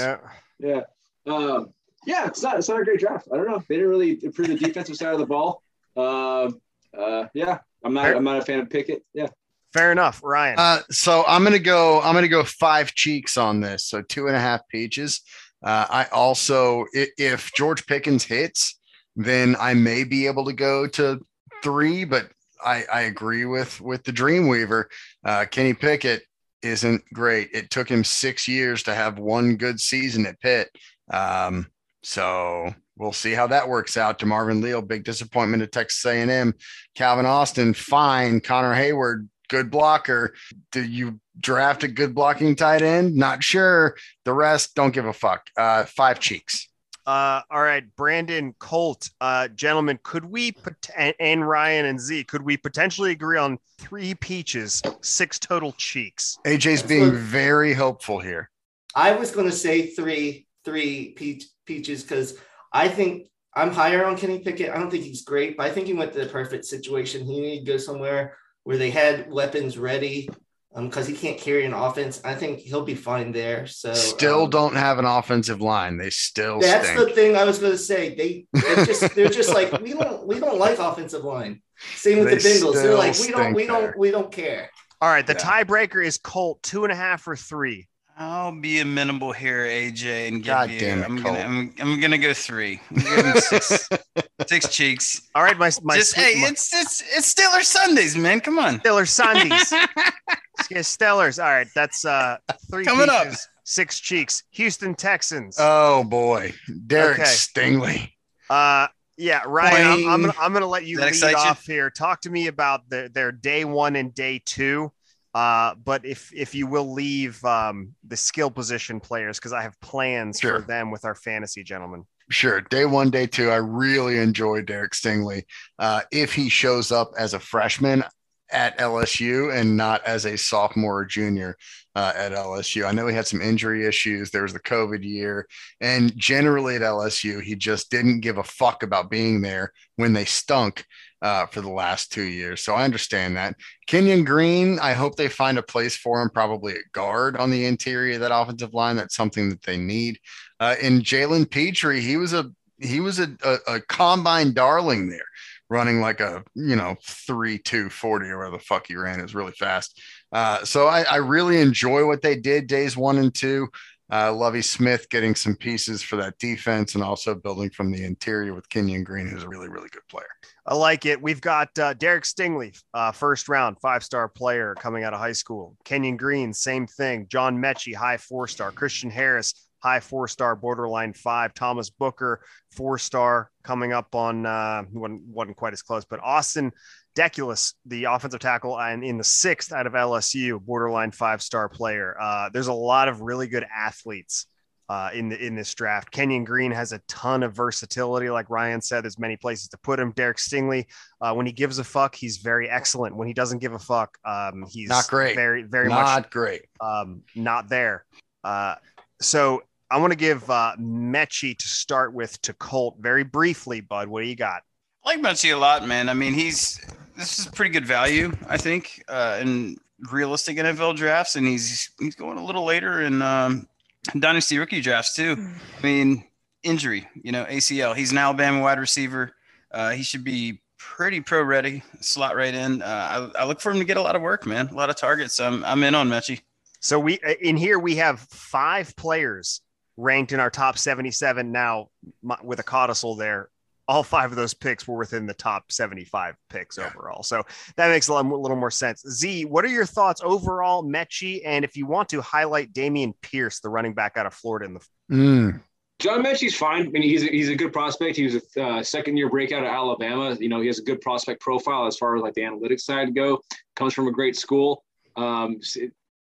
Yeah. Yeah. Um, yeah, it's not it's not a great draft. I don't know. They didn't really improve the defensive side of the ball. Um, uh, yeah, I'm not I'm not a fan of Pickett. Yeah. Fair enough, Ryan. Uh, so I'm gonna go. I'm gonna go five cheeks on this. So two and a half peaches. Uh, I also, i- if George Pickens hits, then I may be able to go to three. But I, I agree with with the Dreamweaver. Uh, Kenny Pickett isn't great. It took him six years to have one good season at Pitt. Um, so we'll see how that works out. DeMarvin Leal, big disappointment at Texas A&M. Calvin Austin, fine. Connor Heyward, good blocker. Do you draft a good blocking tight end? Not sure. The rest, don't give a fuck. Uh, five cheeks. Uh, all right, Brandon Colt, uh, gentlemen, could we pot- and, and Ryan and Z, could we potentially agree on three peaches, six total cheeks? AJ's being good. very helpful here. I was going to say three, three peach, peaches because I think I'm higher on Kenny Pickett. I don't think he's great, but I think he went to the perfect situation. He needed to go somewhere where they had weapons ready because he can't carry an offense. I think he'll be fine there. So Still um, don't have an offensive line. They still That's stink. the thing I was going to say. They they're just they're just like we don't we don't like offensive line. Same with They the Bengals. They're like we don't we don't there. we don't care. All right, the Yeah. tiebreaker is Colt, two and a half or three. I'll be amenable here, AJ, and give God you. damn it, I'm Cole. gonna, I'm, I'm gonna go three. Gonna six, six cheeks. All right, my my, Just sweet- hey, my it's it's it's Steeler Sundays, man. Come on. Stellar Sundays. yeah, Stellars. All right, that's uh three Coming up. six cheeks. Houston Texans. oh boy. Derek Okay. Stingley. Uh, yeah, Ryan, I'm, I'm gonna I'm gonna let you Does lead excite you? off here. Talk to me about the, their day one and day two. Uh, but if if you will leave um, the skill position players because I have plans Sure. for them with our fantasy gentlemen. Sure. Day one, day two, I really enjoy Derek Stingley. Uh, if he shows up as a freshman at LSU and not as a sophomore or junior uh, at LSU. I know he had some injury issues. There was the COVID year. And generally at LSU, he just didn't give a fuck about being there when they stunk uh, for the last two years. So I understand that. Kenyon Green, I hope they find a place for him, probably at guard on the interior of that offensive line. That's something that they need. Uh, and Jalen Pitre, he was a he was a, a, a combine darling there, running like a you know three two forty or whatever the fuck he ran. is really fast. Uh, so I, I really enjoy what they did days one and two. Uh, Lovie Smith getting some pieces for that defense and also building from the interior with Kenyon Green, who's a really really good player. I like it. We've got uh, Derek Stingley, uh, first round, five star player coming out of high school. Kenyon Green, same thing. John Metchie, high four star. Christian Harris, high four star, borderline five. Thomas Booker, four star, coming up on, uh, wasn't, wasn't quite as close, but Austin Deculus, the offensive tackle, and in the sixth out of LSU, borderline five star player. Uh, there's a lot of really good athletes uh, in the, in this draft. Kenyon Green has a ton of versatility, like Ryan said. There's many places to put him. Derek Stingley, uh, when he gives a fuck, he's very excellent. When he doesn't give a fuck, um, he's Not great. Very very Not much not great. um, not there. Uh, so I want to give uh, Metchie to start with to Colt very briefly. Bud, what do you got? I like Muncie a lot, man. I mean, he's this is pretty good value, I think, uh, in realistic NFL drafts, and he's he's going a little later in um, dynasty rookie drafts too. I mean, injury, you know, ACL. He's an Alabama wide receiver. Uh, he should be pretty pro ready, slot right in. Uh, I, I look for him to get a lot of work, man, a lot of targets. I'm I'm in on Metchie. So we uh, in here we have five players ranked in our top 77 now with a codicil there. All five of those picks were within the top 75 picks Yeah. overall. So that makes a little, little more sense. Z, what are your thoughts overall, Metchie? And if you want to highlight Dameon Pierce, the running back out of Florida in the Mm. John Metchie's fine. I mean, he's a, he's a good prospect. He was a uh, second year breakout at Alabama. You know, he has a good prospect profile as far as like the analytics side go. Comes from a great school. Um,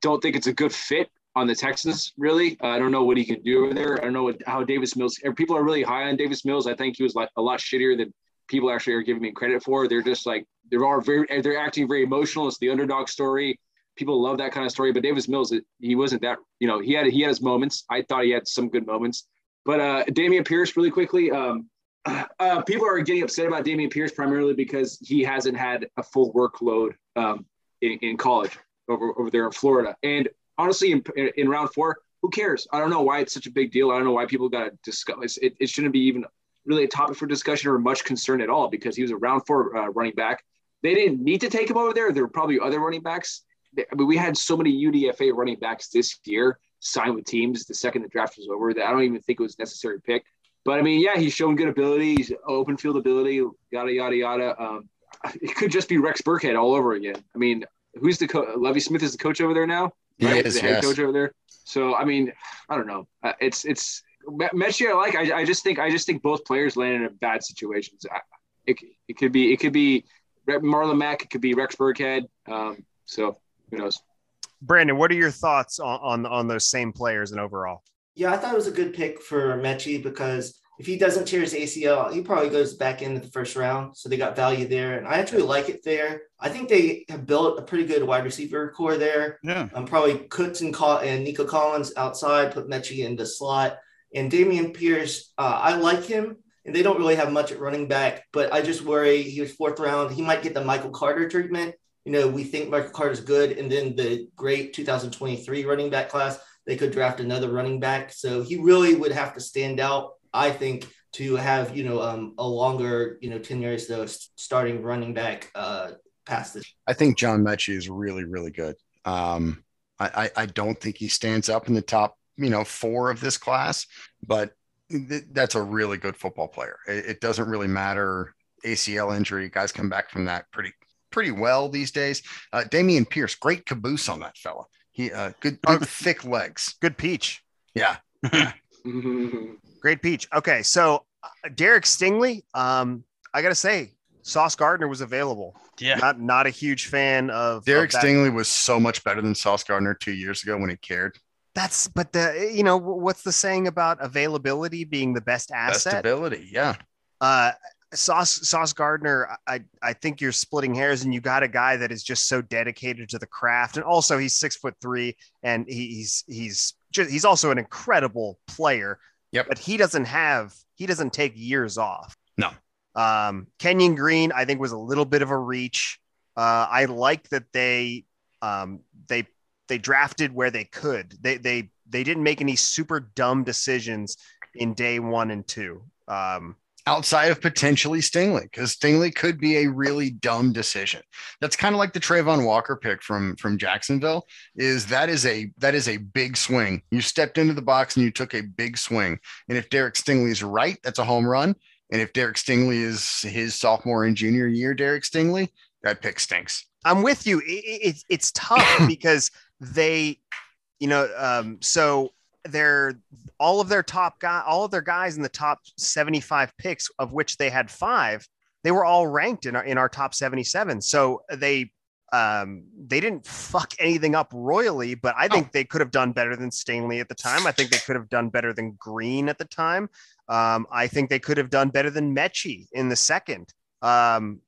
don't think it's a good fit on the Texans. Really, I don't know what he can do over there. I don't know what, how Davis Mills. People are really high on Davis Mills. I think he was like a lot shittier than people actually are giving me credit for. They're just like they're all very they're acting very emotional. It's the underdog story. People love that kind of story. But Davis Mills, he wasn't that. You know, he had he had his moments. I thought he had some good moments. But uh, Dameon Pierce, really quickly, um, uh, people are getting upset about Dameon Pierce primarily because he hasn't had a full workload um, in, in, college over, over there in Florida. And honestly, in, in, round four, who cares? I don't know why it's such a big deal. I don't know why people got to discuss it. It shouldn't be even really a topic for discussion or much concern at all because he was a round four uh, running back. They didn't need to take him over there. There were probably other running backs. I mean, we had so many UDFA running backs this year sign with teams the second the draft was over. That I don't even think it was necessary pick. But I mean, yeah, he's shown good ability, he's open field ability, yada yada yada. Um, it could just be Rex Burkhead all over again. I mean, who's the coach? Lovie Smith is the coach over there now. He right? is, the head yes. coach over there. So I mean, I don't know. Uh, it's it's Metchie. I like. I, I just think I just think both players landed in bad situations. It, it could be it could be Marlon Mack. It could be Rex Burkhead. Um, so who knows? Brandon, what are your thoughts on, on, on those same players and overall? Yeah, I thought it was a good pick for Metchie because if he doesn't tear his ACL, he probably goes back into the first round. So they got value there. And I actually like it there. I think they have built a pretty good wide receiver corps there. Yeah. Um, probably Cooks and, and Nico Collins outside, put Metchie in the slot. And Dameon Pierce, uh, I like him. And they don't really have much at running back, but I just worry he was fourth round. He might get the Michael Carter treatment you know, we think Michael Carter is good, and then the great 2023 running back class, they could draft another running back. So he really would have to stand out, I think, to have you know um, a longer you know tenure as the starting running back uh, past this. I think John Metchie is really really good. Um, I, I, I don't think he stands up in the top you know four of this class, but th- that's a really good football player. It, it doesn't really matter ACL injury. Guys come back from that pretty pretty well these days. Uh, Dameon Pierce, great caboose on that fella. He uh, good, good thick legs. Good peach. Yeah. great peach. Okay, so uh, Derek Stingley. Um, I gotta say, Sauce Gardner was available. Yeah. Not not a huge fan of Derek of Stingley was so much better than Sauce Gardner two years ago when he cared. That's but the you know what's the saying about availability being the best asset? Best ability, yeah. Uh, Sauce Sauce Gardner, I I think you're splitting hairs, and you got a guy that is just so dedicated to the craft, and also he's six foot three, and he's he's just he's also an incredible player. Yep. But he doesn't have he doesn't take years off. No. Um, Kenyon Green, I think, was a little bit of a reach. Uh, I like that they um, they they drafted where they could. They they they didn't make any super dumb decisions in day one and two. Um, outside of potentially Stingley, because Stingley could be a really dumb decision. That's kind of like the Travon Walker pick from from Jacksonville. Is that is a that is a big swing. You stepped into the box and you took a big swing. And if Derek Stingley is right, that's a home run. And if Derek Stingley is his sophomore and junior year, Derek Stingley, that pick stinks. I'm with you. It, it, it's tough because they, you know, um, so their all of their top guy, all of their guys in the top 75 picks, of which they had five, they were all ranked in our in our top 77. So they um, they didn't fuck anything up royally, but I think oh. they could have done better than Stingley at the time. I think they could have done better than Green at the time. Um, I think they could have done better than Metchie in the second. Um,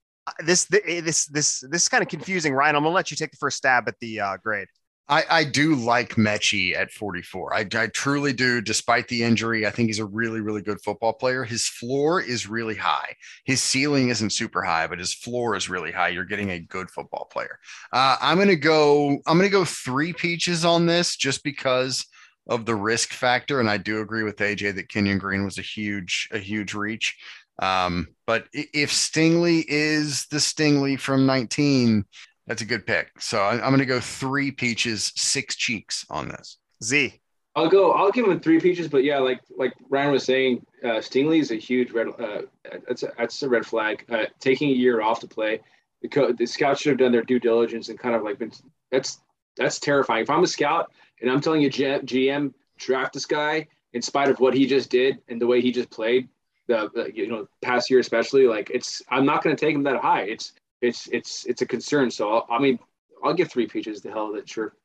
this this this this is kind of confusing, Ryan. I'm gonna let you take the first stab at the uh, grade. I, I do like Metchie at 44. I, I truly do, despite the injury. I think he's a really, really good football player. His floor is really high. His ceiling isn't super high, but his floor is really high. You're getting a good football player. Uh, I'm gonna go. I'm gonna go three peaches on this, just because of the risk factor. And I do agree with AJ that Kenyon Green was a huge, a huge reach. Um, but if Stingley is the Stingley from 19, that's a good pick. So I, am going to go three peaches, six cheeks on this. Z. I'll go. I'll give him three peaches, but yeah, like like Ryan was saying, uh, Stingley is a huge red. Uh, that's a, that's a red flag. Uh, taking a year off to play, the, co- the scouts should have done their due diligence and kind of like been. That's that's terrifying. If I'm a scout and I'm telling you, GM draft this guy, in spite of what he just did and the way he just played, the, the you know past year especially, like it's I'm not going to take him that high. It's it's it's it's a concern. So I'll, I mean, I'll give three peaches. The hell of it, sure.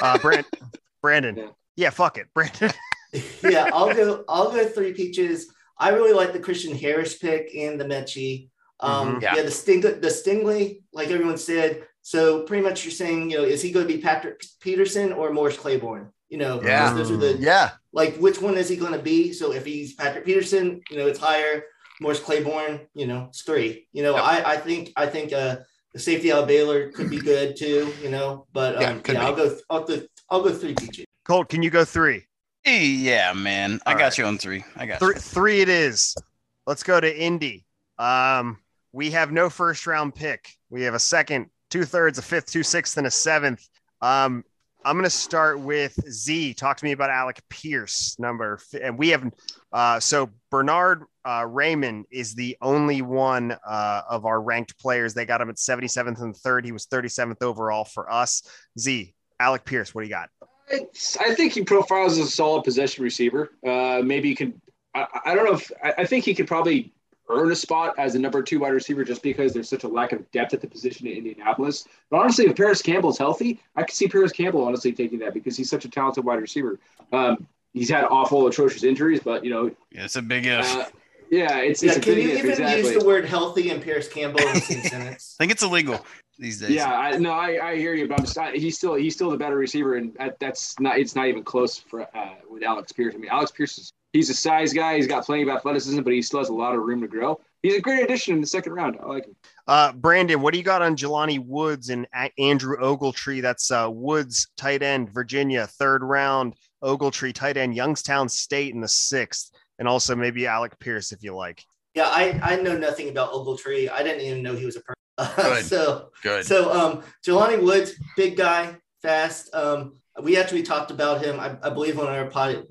Uh, Brand- Brandon. Yeah. Yeah. fuck it, Brandon. yeah, I'll go. I'll go three peaches. I really like the Christian Harris pick and the Metchie. Um, Mhm. yeah. Yeah. the Sting, the Stingley, like everyone said. So pretty much, you're saying, you know, is he going to be Patrick Peterson or Morris Claiborne? You know, Yeah. those are the Yeah. like which one is he going to be? So if he's Patrick Peterson, you know, it's higher. Morris Claiborne, you know, it's three. You know, Yep. I I think I think uh the safety out of Baylor could be good too. You know, but um, Yeah, yeah, I'll be. go. I'll go. I'll go three peaches. Colt, can you go three? Yeah, man. I got right. you on three. I got Three, you. three it is. Let's go to Indy. Um, we have no first round pick. We have a second, two thirds, a fifth, two sixth, and a seventh. Um, I'm going to start with Z. Talk to me about Alec Pierce, number, and we have. Uh, so Bernhard uh, Raimann is the only one uh, of our ranked players. They got him at 77th and third. He was 37th overall for us. Z. Alec Pierce, what do you got? It's, I think he profiles as a solid possession receiver. Uh, maybe he could. I, I don't know if I, I think he could probably earn a spot as a number two wide receiver just because there's such a lack of depth at the position in Indianapolis. But honestly, if Parris Campbell's healthy, I could see Parris Campbell honestly taking that because he's such a talented wide receiver. Um, he's had awful, atrocious injuries, but you know, Yeah, it's a big if. uh, yeah, it's, Yeah, it's a can big you if, even exactly. use the word healthy and Pierce Campbell in the same sentence? I think it's illegal these days. Yeah, I, no, I, I hear you, but I'm just, I, he's still he's still the better receiver, and that, that's not it's not even close for uh, with Alex Pierce. I mean, Alex Pierce is he's a size guy. He's got plenty of athleticism, but he still has a lot of room to grow. He's a great addition in the second round. I like him. Uh, Brandon, what do you got on Jelani Woods and A- Andrew Ogletree? That's uh, Woods, tight end, Virginia, third round. Ogletree, tight end, Youngstown State in the sixth, and also maybe Alec Pierce if you like. Yeah, I, I know nothing about Ogletree. I didn't even know he was a person. Good. so Good. so um Jelani Woods, big guy, fast. Um we actually talked about him, I, I believe on our pod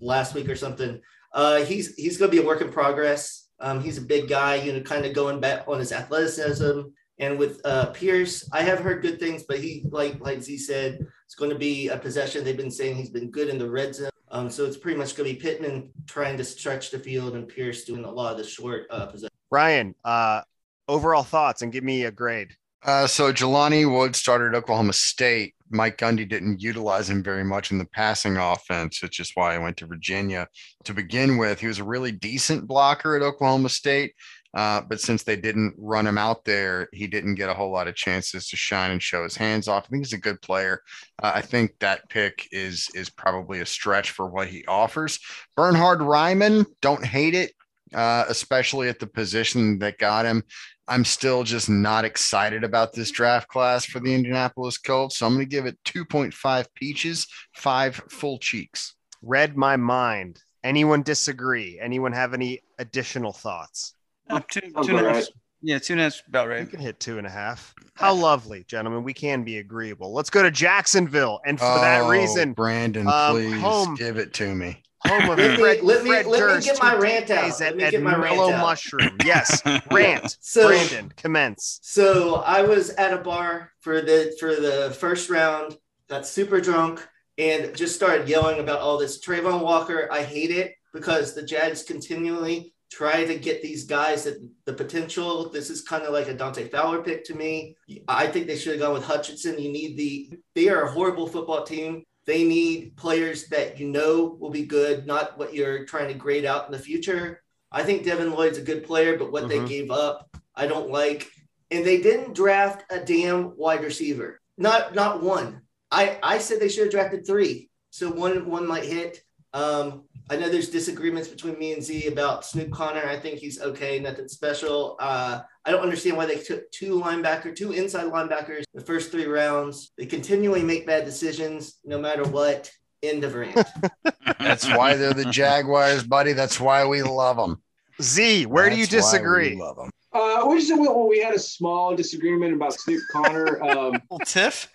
last week or something. Uh he's he's gonna be a work in progress. Um he's a big guy, you know, kind of going back on his athleticism. And with uh Pierce, I have heard good things, but he like like Z said, it's going to be a possession. They've been saying he's been good in the red zone. Um, so it's pretty much going to be Pittman trying to stretch the field and Pierce doing a lot of the short uh, possession. Ryan, uh, overall thoughts and give me a grade. Uh, so Jelani Wood started at Oklahoma State. Mike Gundy didn't utilize him very much in the passing offense, which is why I went to Virginia to begin with. He was a really decent blocker at Oklahoma State, uh, but since they didn't run him out there, he didn't get a whole lot of chances to shine and show his hands off. I think he's a good player. Uh, I think that pick is is probably a stretch for what he offers. Bernhard Raimann, don't hate it, uh, especially at the position that got him. I'm still just not excited about this draft class for the Indianapolis Colts. So I'm going to give it 2.5 peaches, five full cheeks. Read my mind. Anyone disagree? Anyone have any additional thoughts? Uh, two, Sounds two and a about right. Yeah, two and a half about You right. can hit two and a half. How lovely, gentlemen. We can be agreeable. Let's go to Jacksonville. And for that Oh, reason, Brandon, um, please home- give it to me. Home of Let me- Fred, let me- Fred let me get my rant out. Let me get my rant out. Mushroom. Yes, rant. So Brandon, commence. So I was at a bar for the for the first round, got super drunk, and just started yelling about all this. Travon Walker, I hate it because the Jags continually try to get these guys that the potential. This is kind of like a Dante Fowler pick to me. I think they should have gone with Hutchinson. You need the they are a horrible football team. They need players that you know will be good, not what you're trying to grade out in the future. I think Devin Lloyd's a good player, but what Mhm. they gave up, I don't like and they didn't draft a damn wide receiver. Not not one. I I said they should have drafted three. So one one might hit. Um, I know there's disagreements between me and Z about Snoop Conner. I think he's okay, nothing special. Uh, I don't understand why they took two linebacker, two inside linebackers the first three rounds. They continually make bad decisions no matter what. End of rant. That's why they're the Jaguars, buddy. That's why we love them. Z, where do you disagree? love them. Uh, we just well, we had a small disagreement about Snoop Conner. Um, Little tiff.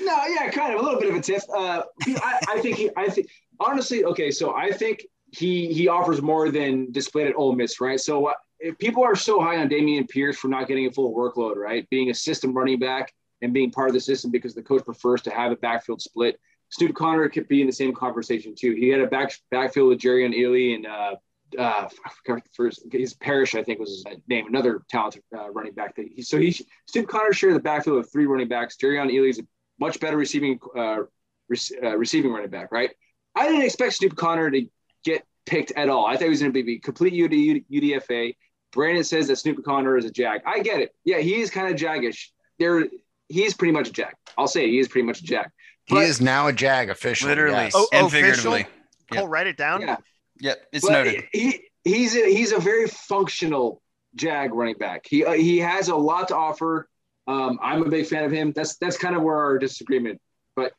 No, yeah, kind of a little bit of a tiff. Uh, I, I think he, I think honestly, okay, so I think he he offers more than displayed at Ole Miss, right? So uh, if people are so high on Dameon Pierce for not getting a full workload, right? Being a system running back and being part of the system because the coach prefers to have a backfield split. Snoop Conner could be in the same conversation too. He had a back backfield with Jerrion Ealy and uh, uh, first his Parrish, I think was his name, another talented uh, running back. That he, so he Snoop Conner shared the backfield of three running backs. Jerrion Ealy is a much better receiving uh, uh, receiving running back, right? I didn't expect Snoop Conner to get picked at all. I thought he was going to be complete UD, UDFA. Brandon says that Snoop Conner is a jag. I get it. Yeah, he is kind of jaggish. There, he's pretty much a jag. I'll say it, he is pretty much a jag. He is now a jag officially. Literally yes. Oh, and official? figuratively. Cole, Yep. write it down. Yeah, Yep, it's but noted. he he's a, he's a very functional jag running back. He uh, he has a lot to offer. Um, I'm a big fan of him. That's that's kind of where our disagreement, but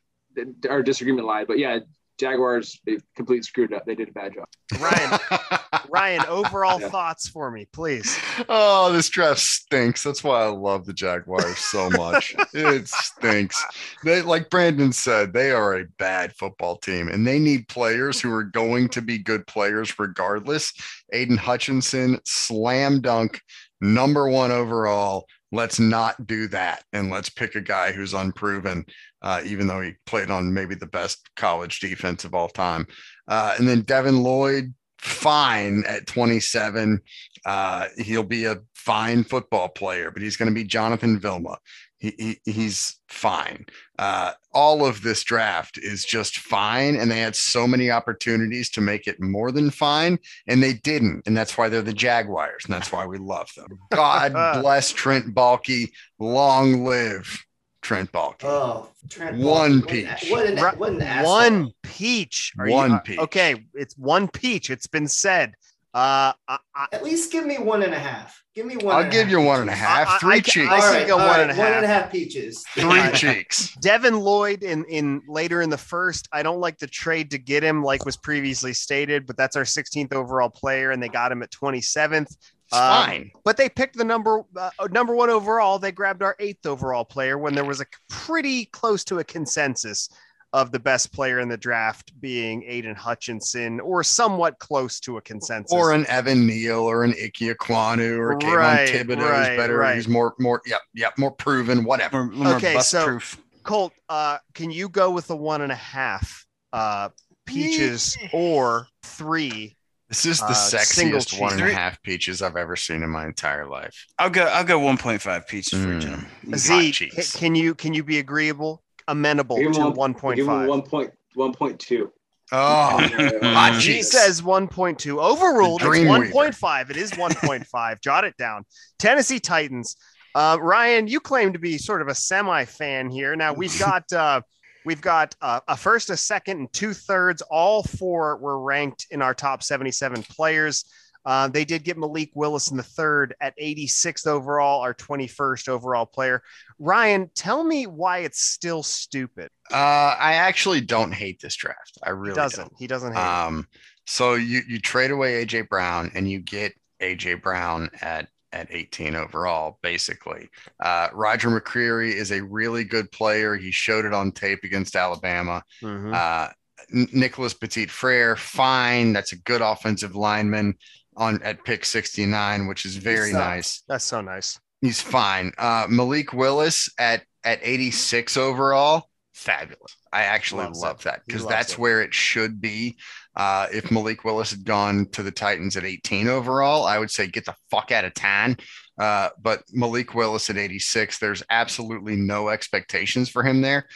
our disagreement lied. But yeah, Jaguars they completely screwed up. They did a bad job. Ryan, Ryan, overall Yeah. thoughts for me, please. oh, this draft stinks. That's why I love the Jaguars so much. it stinks. They, like Brandon said, they are a bad football team, and they need players who are going to be good players regardless. Aidan Hutchinson, slam dunk, number one overall. Let's not do that, and let's pick a guy who's unproven, uh, even though he played on maybe the best college defense of all time. Uh, and then Devin Lloyd, fine at 27. Uh, he'll be a fine football player, but he's going to be Jonathan Vilma. He, he, he's fine. Uh, all of this draft is just fine, and they had so many opportunities to make it more than fine, and they didn't. And that's why they're the Jaguars, and that's why we love them. God bless Trent Baalke. Long live Trent Baalke. Oh, Trent One Baalke, what an- peach. What an, what an. One peach. Are One uh, peach. Okay, it's one peach. It's been said. Uh, I, I, At least give me one and a half. Give me one. I'll and give half you one and a peaches. half. I- I- Three I- cheeks. I All say right, go all one right, and a One and a half. half peaches. Three cheeks. Devin Lloyd in in later in the first. I don't like the trade to get him, like was previously stated, but that's our 16th overall player, and they got him at 27th. It's Um, fine. But they picked the number uh, number one overall. They grabbed our eighth overall player when there was a pretty close to a consensus of the best player in the draft being Aidan Hutchinson, or somewhat close to a consensus. or an Evan Neal or an Ike Ekwonu or a Kayvon Right, Thibodeaux right, is better. right. He's more, more, yep, yep, more proven, whatever. More, more Okay, so- proof. Colt, uh, can you go with the one and a half uh, peaches or three? This is the Uh, sexiest one and a cheese. half peaches I've ever seen in my entire life. I'll go. I'll go 1.5 peaches for Mm. Jim. Z, can you can you be agreeable, amenable Give to one- one Give him five? one point one point two. Oh, Hot He says 1.2. Overruled. It's 1.5. It is 1.5. Jot it down. Tennessee Titans. Uh, Ryan, you claim to be sort of a semi fan here. Now we've got uh, we've got uh, a first, a second, and two thirds. All four were ranked in our top 77 players. Uh, they did get Malik Willis in the third at 86th overall, our 21st overall player. Ryan, tell me why it's still stupid. uh, I actually don't hate this draft. I He really doesn't. don't. He doesn't hate it. Um, so you you trade away AJ Brown and you get AJ Brown at at 18 overall, basically. Uh, Roger McCreary is a really good player. He showed it on tape against Alabama. Mhm. Uh, Nicholas Petit Frere, fine. That's a good offensive lineman on at pick 69, which is very sucks. nice. That's so nice. He's fine. Uh, Malik Willis at at 86 overall, fabulous. I actually Loves love it. that because that's it. where it should be. Uh, if Malik Willis had gone to the Titans at 18 overall, I would say get the fuck out of town. Uh, but Malik Willis at 86, there's absolutely no expectations for him there.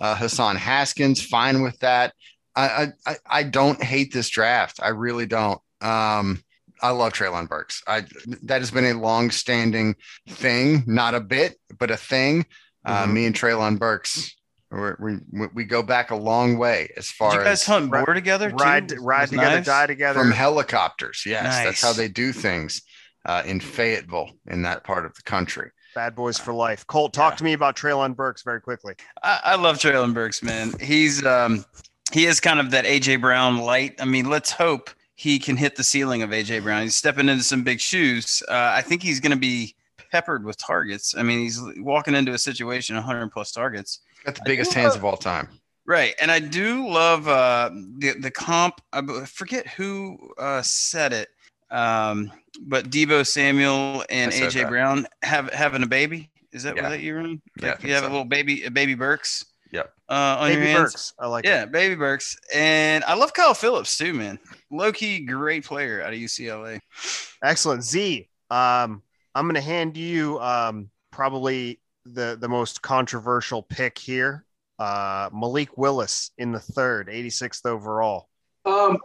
Uh, Hassan Haskins, fine with that. I, I I I don't hate this draft. I really don't. Um, I love Treylon Burks. I that has been a long-standing thing, not a bit, but a thing. Uh, Mhm. me and Treylon Burks, we're, we we we go back a long way as Did far you guys as hunt Ri- boar together? too? ride with- ride together, knives? die together. from helicopters. Yes, that's how they do things uh, in Fayetteville, in that part of the country. Bad boys for life. Colt, talk Yeah. to me about Treylon Burks very quickly. I, I love Treylon Burks, man. He's um he is kind of that AJ Brown light. I mean, let's hope he can hit the ceiling of AJ Brown. He's stepping into some big shoes. Uh, I think he's going to be peppered with targets. I mean, he's walking into a situation 100 plus targets. Got the biggest hands of all time. Right, and I do love uh, the the comp. I forget who uh, said it, um, but Deebo Samuel and AJ that. Brown have having a baby. Is that Yeah. what that you run? Yeah, Like think you have so. a little baby, a baby Burks. Yep. Uh, on Baby your hands. Burks. I like it. Yeah, baby Burks. And I love Kyle Phillips too, man. Low key, great player out of UCLA. Excellent. Z, um, I'm going to hand you um, probably the, the most controversial pick here. Uh, Malik Willis in the third, 86th overall. Um,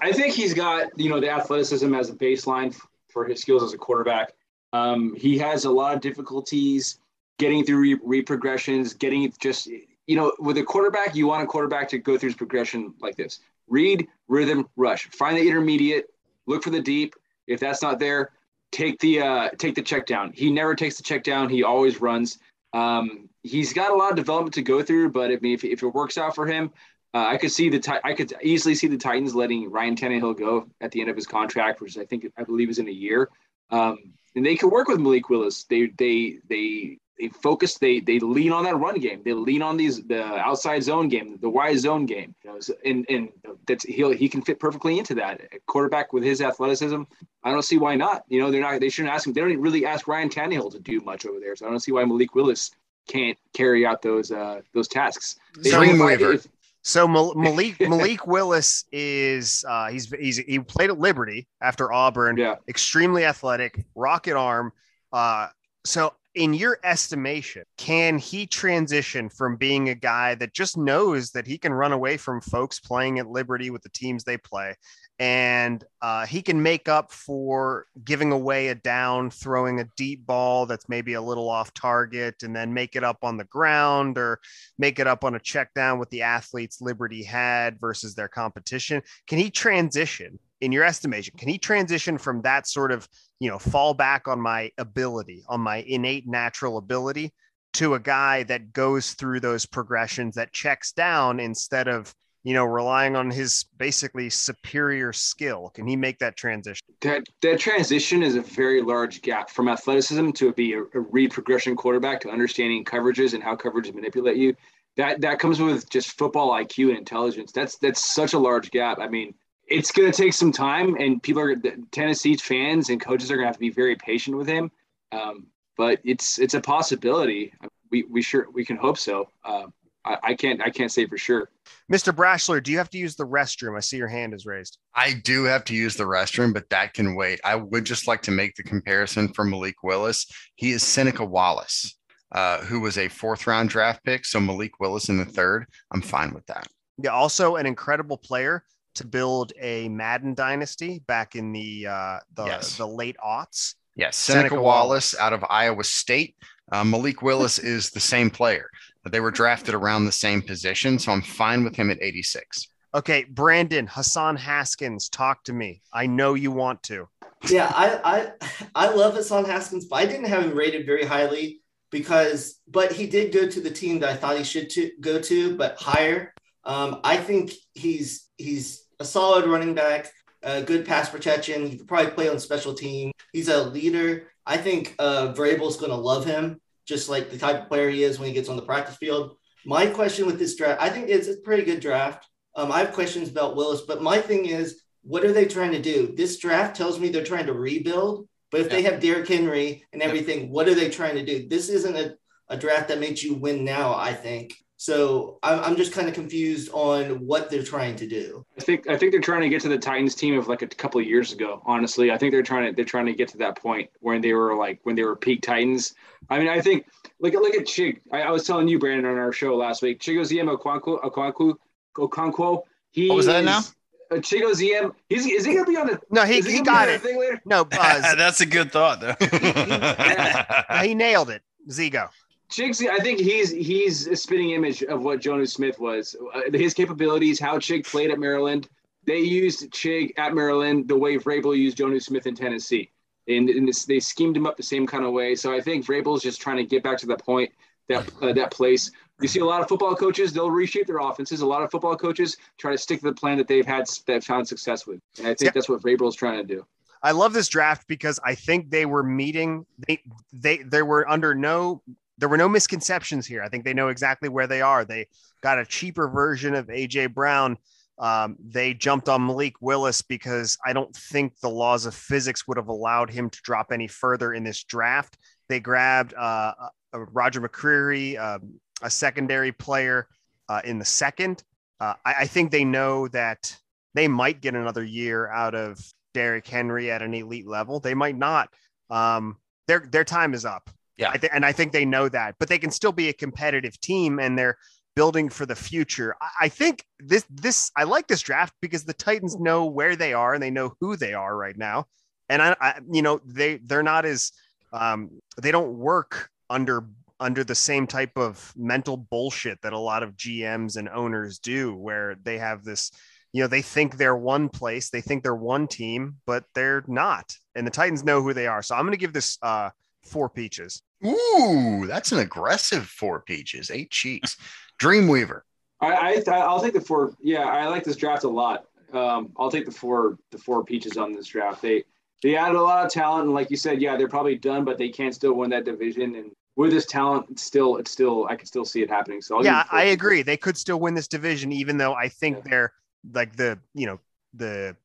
I think he's got you know the athleticism as a baseline for his skills as a quarterback. Um, he has a lot of difficulties getting through re- read progressions, getting just you know with a quarterback, you want a quarterback to go through his progression like this: read, rhythm, rush. Find the intermediate, look for the deep. If that's not there, take the uh, take the check down. He never takes the check down. He always runs. Um, he's got a lot of development to go through, but I mean, if, if it works out for him, uh, I could see the I could easily see the Titans letting Ryan Tannehill go at the end of his contract, which I think I believe is in a year. Um, and they could work with Malik Willis. They they they they focus. They they lean on that run game. They lean on these the outside zone game, the wide zone game. You know, and and that's he'll he can fit perfectly into that. A quarterback with his athleticism, I don't see why not. You know, they're not. They shouldn't ask him. They don't really ask Ryan Tannehill to do much over there. So I don't see why Malik Willis can't carry out those uh those tasks. They- Dreamweaver. So Malik Malik Willis is uh, he's he's he played at Liberty after Auburn. Yeah. Extremely athletic, rocket arm. Uh, so in your estimation, can he transition from being a guy that just knows that he can run away from folks playing at Liberty with the teams they play, and uh, he can make up for giving away a down, throwing a deep ball that's maybe a little off target, and then make it up on the ground or make it up on a check down with the athletes Liberty had versus their competition. Can he transition in your estimation? Can he transition from that sort of, you know, fall back on my ability, on my innate natural ability to a guy that goes through those progressions that checks down instead of, you know, relying on his basically superior skill? Can he make that transition? that that transition is a very large gap from athleticism to be a, a read progression quarterback to understanding coverages and how coverages manipulate you. That that comes with just football IQ and intelligence. That's that's such a large gap. I mean, it's going to take some time, and people are Tennessee fans and coaches are going to have to be very patient with him. Um, but it's it's a possibility. We we sure we can hope so. Uh, I, I can't I can't say for sure. Mr. Brashler, do you have to use the restroom? I see your hand is raised. I do have to use the restroom, but that can wait. I would just like to make the comparison for Malik Willis. He is Seneca Wallace, uh, who was a fourth round draft pick. So Malik Willis in the third. I'm fine with that. Yeah, also an incredible player to build a Madden dynasty back in the uh, the, Yes. the late aughts. Yes, Seneca, Seneca Wallace Wallace. out of Iowa State. Uh, Malik Willis is the same player. They were drafted around the same position, so I'm fine with him at 86. Okay, Brandon Hassan Haskins, talk to me. I know you want to. Yeah, I I I love Hassan Haskins, but I didn't have him rated very highly because, but he did go to the team that I thought he should to, go to, but higher. Um, I think he's he's a solid running back, uh, good pass protection. He could probably play on special team. He's a leader. I think uh, Vrabel's going to love him, just like the type of player he is when he gets on the practice field. My question with this draft, I think it's a pretty good draft. Um, I have questions about Willis, but my thing is, what are they trying to do? This draft tells me they're trying to rebuild, but if they have Derrick Henry and everything, what are they trying to do? This isn't a, a draft that makes you win now, I think. So I'm, I'm just kind of confused on what they're trying to do. I think I think they're trying to get to the Titans team of like a couple of years ago. Honestly, I think they're trying to they're trying to get to that point when they were like when they were peak Titans. I mean, I think look at look at Chig. I, I was telling you, Brandon, on our show last week. Chigoziem Okonkwo Okonkwo Okonkwo. He What was that now? is- Uh, Chigoziem. He's is he gonna be on the? No, he, is he got it. Thing later? No, uh, That's a good thought, though. he nailed it. Zigo. Chig's, I think he's he's a spitting image of what Jonnu Smith was. Uh, his capabilities, how Chig played at Maryland. They used Chig at Maryland the way Vrabel used Jonnu Smith in Tennessee, and, and this, they schemed him up the same kind of way. So I think Vrabel's just trying to get back to that point, that uh, that place. You see a lot of football coaches; they'll reshape their offenses. A lot of football coaches try to stick to the plan that they've had that found success with, and I think Yeah. that's what Vrabel's trying to do. I love this draft because I think they were meeting they they there were under no there were no misconceptions here. I think they know exactly where they are. They got a cheaper version of AJ Brown. Um, they jumped on Malik Willis because I don't think the laws of physics would have allowed him to drop any further in this draft. They grabbed uh, uh, Roger McCreary, um, a secondary player uh, in the second. Uh, I, I think they know that they might get another year out of Derrick Henry at an elite level. They might not. Um, their their time is up. Yeah. I th- and I think they know that, but they can still be a competitive team, and they're building for the future. I, I think this this I like this draft because the Titans know where they are and they know who they are right now, and I, I you know they they're not as um, they don't work under under the same type of mental bullshit that a lot of GMs and owners do, where they have this you know they think they're one place they think they're one team but they're not and the titans know who they are so i'm going to give this uh four peaches Ooh, that's an aggressive four peaches, eight cheeks. Dreamweaver. I, I I'll take the four. Yeah, I like this draft a lot. Um, I'll take the four the four peaches on this draft. They they added a lot of talent, and like you said, yeah, they're probably done, but they can still win that division. And with this talent, it's still it's still I can still see it happening. So I'll yeah i agree they could still win this division even though i think Yeah. they're like the you know the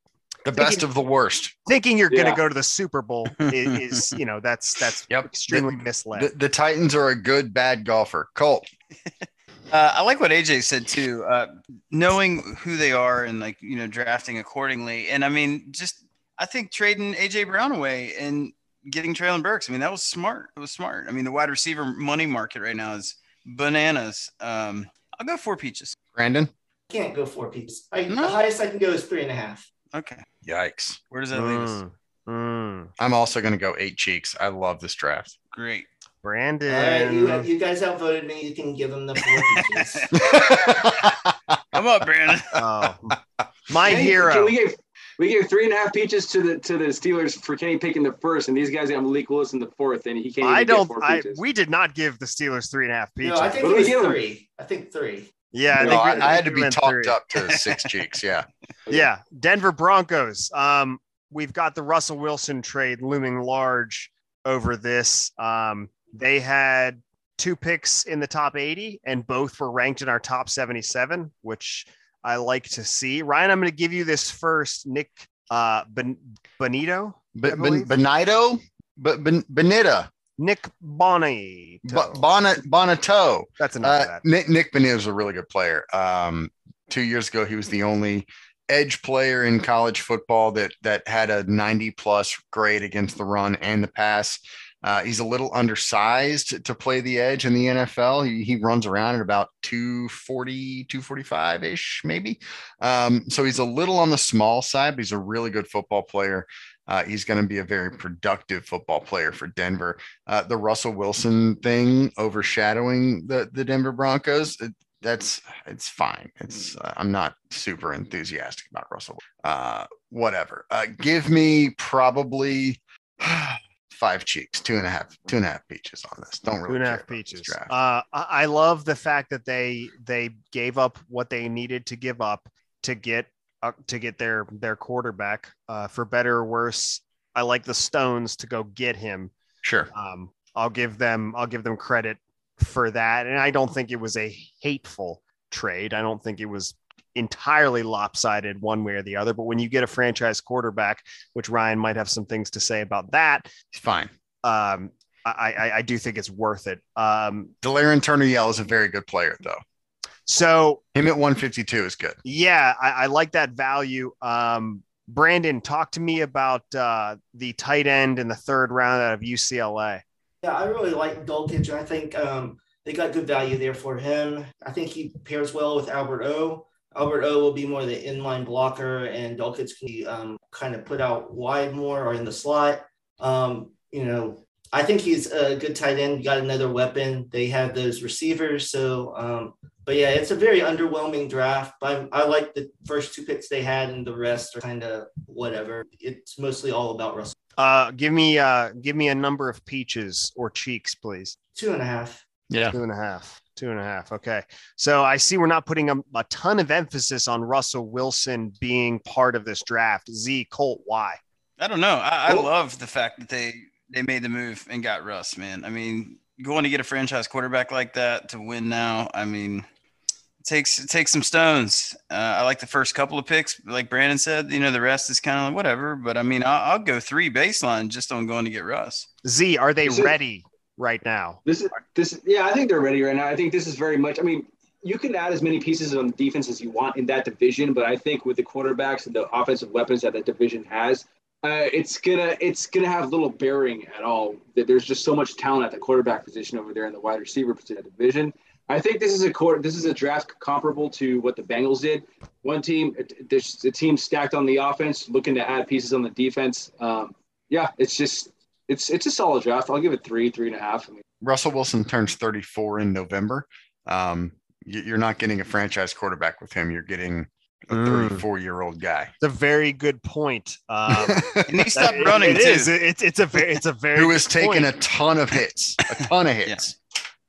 The best of the worst. thinking you're going to go to the super bowl is, is you know that's that's Yep. extremely misled The, the Titans are a good bad golfer. Colt. Uh, I like what AJ said too. Uh, knowing who they are and like you know drafting accordingly, and I mean just I think trading AJ Brown away and getting Treylon Burks. I mean that was smart. It was smart. I mean the wide receiver money market right now is bananas. Um, I'll go four peaches. Brandon. Can't go four peaches. I, No. The highest I can go is three and a half. Okay, Yikes. where does that leave us? Mm, mm. I'm also going to go eight cheeks. I love this draft. Great. brandon All right, you, you guys outvoted me. You can give them the four peaches. Come up, Brandon. oh, my Kenny- hero We gave we gave three and a half peaches to the to the Steelers for Kenny picking the first, and these guys got Malik Willis in the fourth, and he can't. I get don't. Four I we did not give the Steelers three and a half peaches. no, I think it was three. I think three. Yeah, I, No, think I, I had to be talked three. up to six cheeks. Yeah. Yeah, Denver Broncos. Um, we've got the Russell Wilson trade looming large over this. Um, they had two picks in the top 80, and both were ranked in our top 77, which I like to see. Ryan, I'm going to give you this first. Nick uh, ben- Benito, But ben. Benito, but ben, Benita, Nick Bonnie. Bo- Bonnet, Bonato. That's enough Uh, that. Nick, Nick Benito is a really good player. Um, two years ago, he was the only edge player in college football that that had a 90 plus grade against the run and the pass. Uh, he's a little undersized to play the edge in the NFL. He, he runs around at about 240, 245 ish, maybe. Um, so he's a little on the small side, but he's a really good football player. Uh, he's going to be a very productive football player for Denver. Uh, the Russell Wilson thing overshadowing the the Denver Broncos. It, that's it's fine. It's uh, I'm not super enthusiastic about Russell. Uh, whatever. Uh, give me probably five cheeks, two and a half, two and a half peaches on this. Don't really Two and a half peaches. Uh, I love the fact that they they gave up what they needed to give up to get to get their their quarterback. Uh, for better or worse, I like the Stones to go get him. sure. Um, I'll give them I'll give them credit for that, and I don't think it was a hateful trade. I don't think it was entirely lopsided one way or the other. But when you get a franchise quarterback, which Ryan might have some things to say about that, It's fine. um, I, I, I do think it's worth it. Um, Delarrin Turner Yell is a very good player, though. So Him at 152 is good. yeah, I, I like that value. Um, Brandon, talk to me about uh, the tight end in the third round out of UCLA. Yeah, I really like Dulcich. I think um, they got good value there for him. I think he pairs well with Albert O. Albert O will be more the inline blocker, and Dulcich can be um, kind of put out wide more or in the slot. Um, you know, I think he's a good tight end. Got another weapon. They have those receivers. So, um, but yeah, it's a very underwhelming draft. I, I like the first two picks they had, and the rest are kind of whatever. It's mostly all about Russell. Uh, give me uh, give me a number of peaches or cheeks, please. Two and a half. Yeah. Two and a half. Two and a half. Okay. So I see we're not putting a, a ton of emphasis on Russell Wilson being part of this draft. Z Colt, why? I don't know. I, I Well- love the fact that they they made the move and got Russ. Man, I mean, going to get a franchise quarterback like that to win now. I mean, it takes it takes some stones. Uh, I like the first couple of picks, like Brandon said. You know, the rest is kind of whatever. But I mean, I'll, I'll go three baseline just on going to get Russ. Z, are they Is it- ready? right now. This is this. Yeah, I think they're ready right now. I think this is very much. I mean, you can add as many pieces on defense as you want in that division, but I think with the quarterbacks and the offensive weapons that that division has, uh, it's gonna it's gonna have little bearing at all. There's just so much talent at the quarterback position over there in the wide receiver position at division. I think this is a court. This is a draft comparable to what the Bengals did. One team, there's a team stacked on the offense, looking to add pieces on the defense. Um, yeah, it's just it's it's a solid draft. I'll give it three, three and a half. I mean, Russell Wilson turns 34 in November. Um, you're not getting a franchise quarterback with him. You're getting a Mm. 34 year old guy It's a very good point. Um, And he stopped it- running it too. is. It's it's a very it's a very who has taken point. a ton of hits, a ton of hits.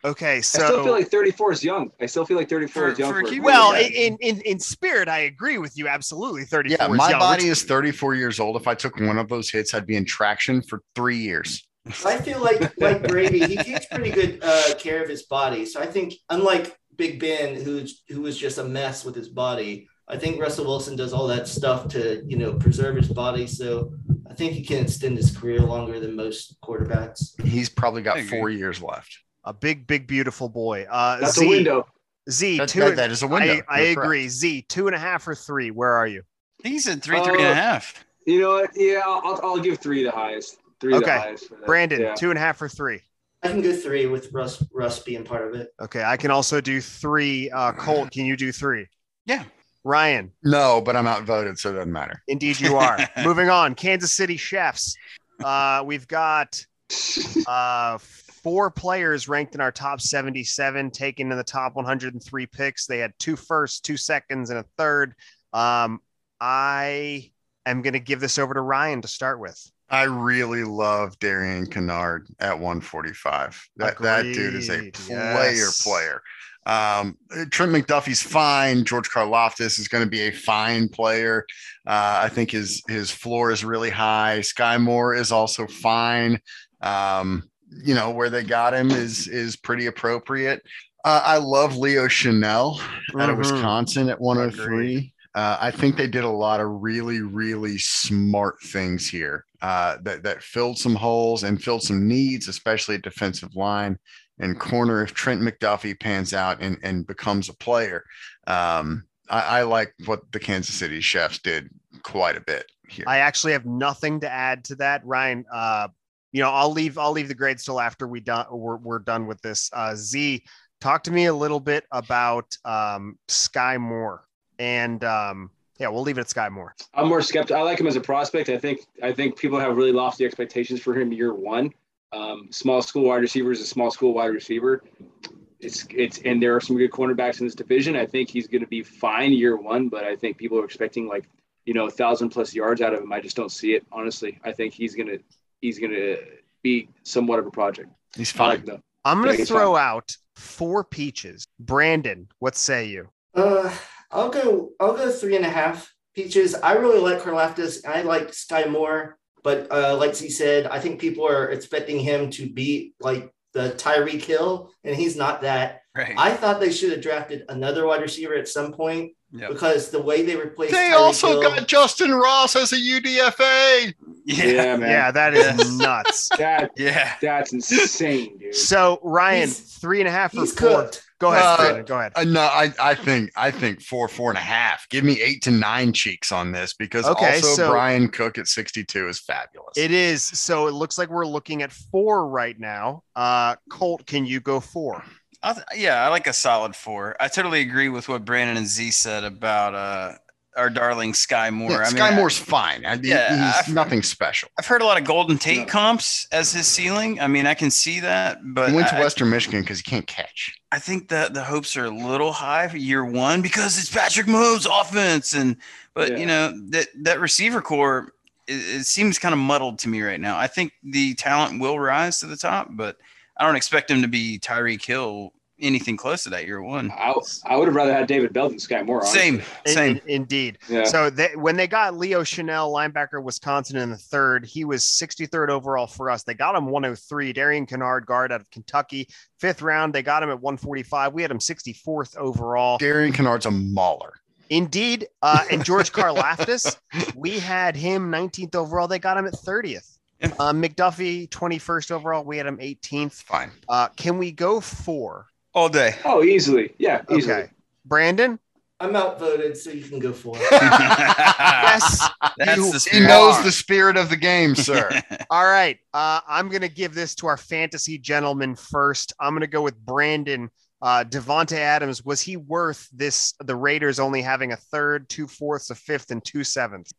Okay. So I still feel like 34 is young. I still feel like 34 For- is young. for for well, in, in in spirit, I agree with you absolutely. Thirty four. Yeah, my body is 34 years old. If I took one of those hits, I'd be in traction for three years. I feel like like Brady, he takes pretty good uh, care of his body. So I think, unlike Big Ben, who's who was just a mess with his body, I think Russell Wilson does all that stuff to you know preserve his body. So I think he can extend his career longer than most quarterbacks. He's probably got four years left. A big, big, beautiful boy. Uh, That's Z, a window. Z That, two. that- that is a window. I, I You're correct. agree. Z two and a half or three. Where are you? I think he said three, three and a Uh, half. You know what? Yeah, I'll, I'll, I'll give three the highest. Three Okay. the highest. Brandon, Yeah. two and a half or three. I can go three with Russ Russ being part of it. Okay, I can also do three. Uh, Colt, can you do three? Yeah. Ryan, No, but I'm outvoted, so it doesn't matter. indeed you are. Moving on, Kansas City Chefs. Uh, we've got uh, four players ranked in our top 77, taken in the top 103 picks. They had two firsts, two seconds, and a third. Um, I am going to give this over to Ryan to start with. I really love Darian Kinnard at 145. That that dude is a player yes. player. Um, Trent McDuffie's fine. George Karlaftis is going to be a fine player. Uh, I think his his floor is really high. Sky Moore is also fine. Um, you know where they got him is is pretty appropriate. Uh, I love Leo Chenal out of Mhm. Wisconsin at 103. Agreed. Uh, I think they did a lot of really, really smart things here uh, that that filled some holes and filled some needs, especially at defensive line and corner. If Trent McDuffie pans out and, and becomes a player, um, I, I like what the Kansas City Chefs did quite a bit here. I actually have nothing to add to that, Ryan. Uh, you know, I'll leave I'll leave the grades till after we done we're, we're done with this. Uh, Z, talk to me a little bit about um, Sky Moore, and um, yeah, we'll leave it at Sky Moore. I'm more skeptical. I like him as a prospect. I think I think people have really lofty expectations for him year one. Um, small school wide receiver is a small school wide receiver. It's it's and there are some good cornerbacks in this division. I think he's going to be fine year one, but I think people are expecting like you know a thousand plus yards out of him. I just don't see it honestly. I think he's gonna he's gonna be somewhat of a project. He's I fine. like them. I'm gonna Yeah, he's throw out four peaches. Brandon, what say you? Uh, I'll go. I'll go three and a half peaches. I really like Karlaftis. I like Sky Moore, but uh, like he said, I think people are expecting him to be like the Tyreek Hill, and he's not that. Right. I thought they should have drafted another wide receiver at some point Yep. because the way they replaced They Tyreek also Hill, got Justyn Ross as a UDFA. Yeah. man. Yeah, that is nuts. That Yeah. that's insane, dude. So Ryan, He's- three and a half or he's four? cooked. Go ahead, Uh, Brandon. Go ahead. Uh, no, I, I think I think four, four and a half. Give me eight to nine cheeks on this because Okay, also so- Bryan Cook at 62 is fabulous. It is. So it looks like we're looking at four right now. Uh, Colt, can you go four? I th- yeah, I like a solid four. I totally agree with what Brandon and Z said about uh, our darling Sky Moore. Yeah, I mean, Sky I- Moore's fine. I, Yeah, he's I've- nothing special. I've heard a lot of Golden Tate Yeah. comps as his ceiling. I mean, I can see that, but He went to I, Western Michigan because he can't catch. I think that the hopes are a little high for year one because it's Patrick Mahomes' offense, and but Yeah. you know that that receiver corps it, it seems kind of muddled to me right now. I think the talent will rise to the top, but I don't expect him to be Tyreek Hill anything close to that year one. I, I would have rather had David Bell than Sky Moore. honestly. Same, In- same. in- indeed. Yeah. So they, when they got Leo Chenal, linebacker, Wisconsin, in the third, he was 63rd overall for us. They got him 103. Darian Kinnard, guard out of Kentucky, fifth round. They got him at 145. We had him 64th overall. Darian Kinnard's a mauler. Indeed. Uh, and George Karlaftis, we had him 19th overall. They got him at 30th. Uh, McDuffie, 21st overall. We had him 18th. Fine. Uh, can we go four? All day. Oh, easily. Yeah, easily. Okay. Brandon? I'm outvoted, so you can go for it. Yes. That's You- the He knows the spirit of the game, sir. All right. Uh, I'm going to give this to our fantasy gentleman first. I'm going to go with Brandon. Uh, Davante Adams, was he worth this? The Raiders only having a third, two fourths, a fifth, and two sevenths.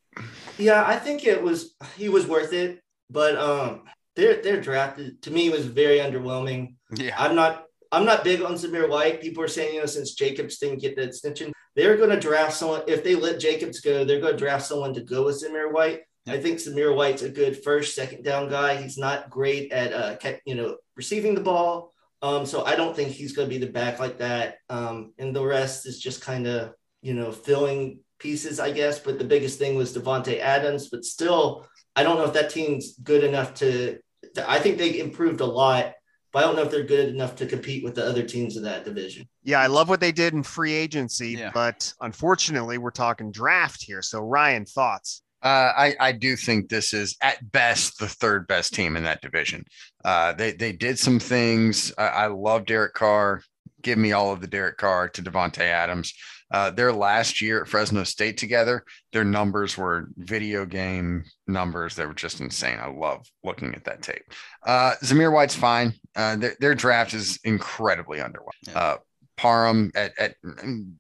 Yeah, I think it was he was worth it, but um, their their draft to me was very underwhelming. yeah. I'm not I'm not big on Zamir White. People are saying you know since Jacobs didn't get the extension, they're going to draft someone. If they let Jacobs go, they're going to draft someone to go with Zamir White. I think Zamir White's a good first, second down guy. He's not great at uh, you know receiving the ball. Um, so I don't think he's going to be the back like that. Um, and the rest is just kind of you know filling pieces, I guess. But the biggest thing was Davante Adams. But still, I don't know if that team's good enough to. to I think they improved a lot, but I don't know if they're good enough to compete with the other teams in that division. Yeah, I love what they did in free agency, Yeah. but unfortunately, we're talking draft here. So, Ryan, thoughts? Uh, I, I do think this is at best the third best team in that division. Uh, they they did some things. I, I love Derek Carr. Give me all of the Derek Carr to Davante Adams. Uh, their last year at Fresno State together, their numbers were video game numbers. They were just insane. I love looking at that tape. Uh, Zamir White's fine. Uh, their, their draft is incredibly underwhelming. Yeah. Uh, Parham at, at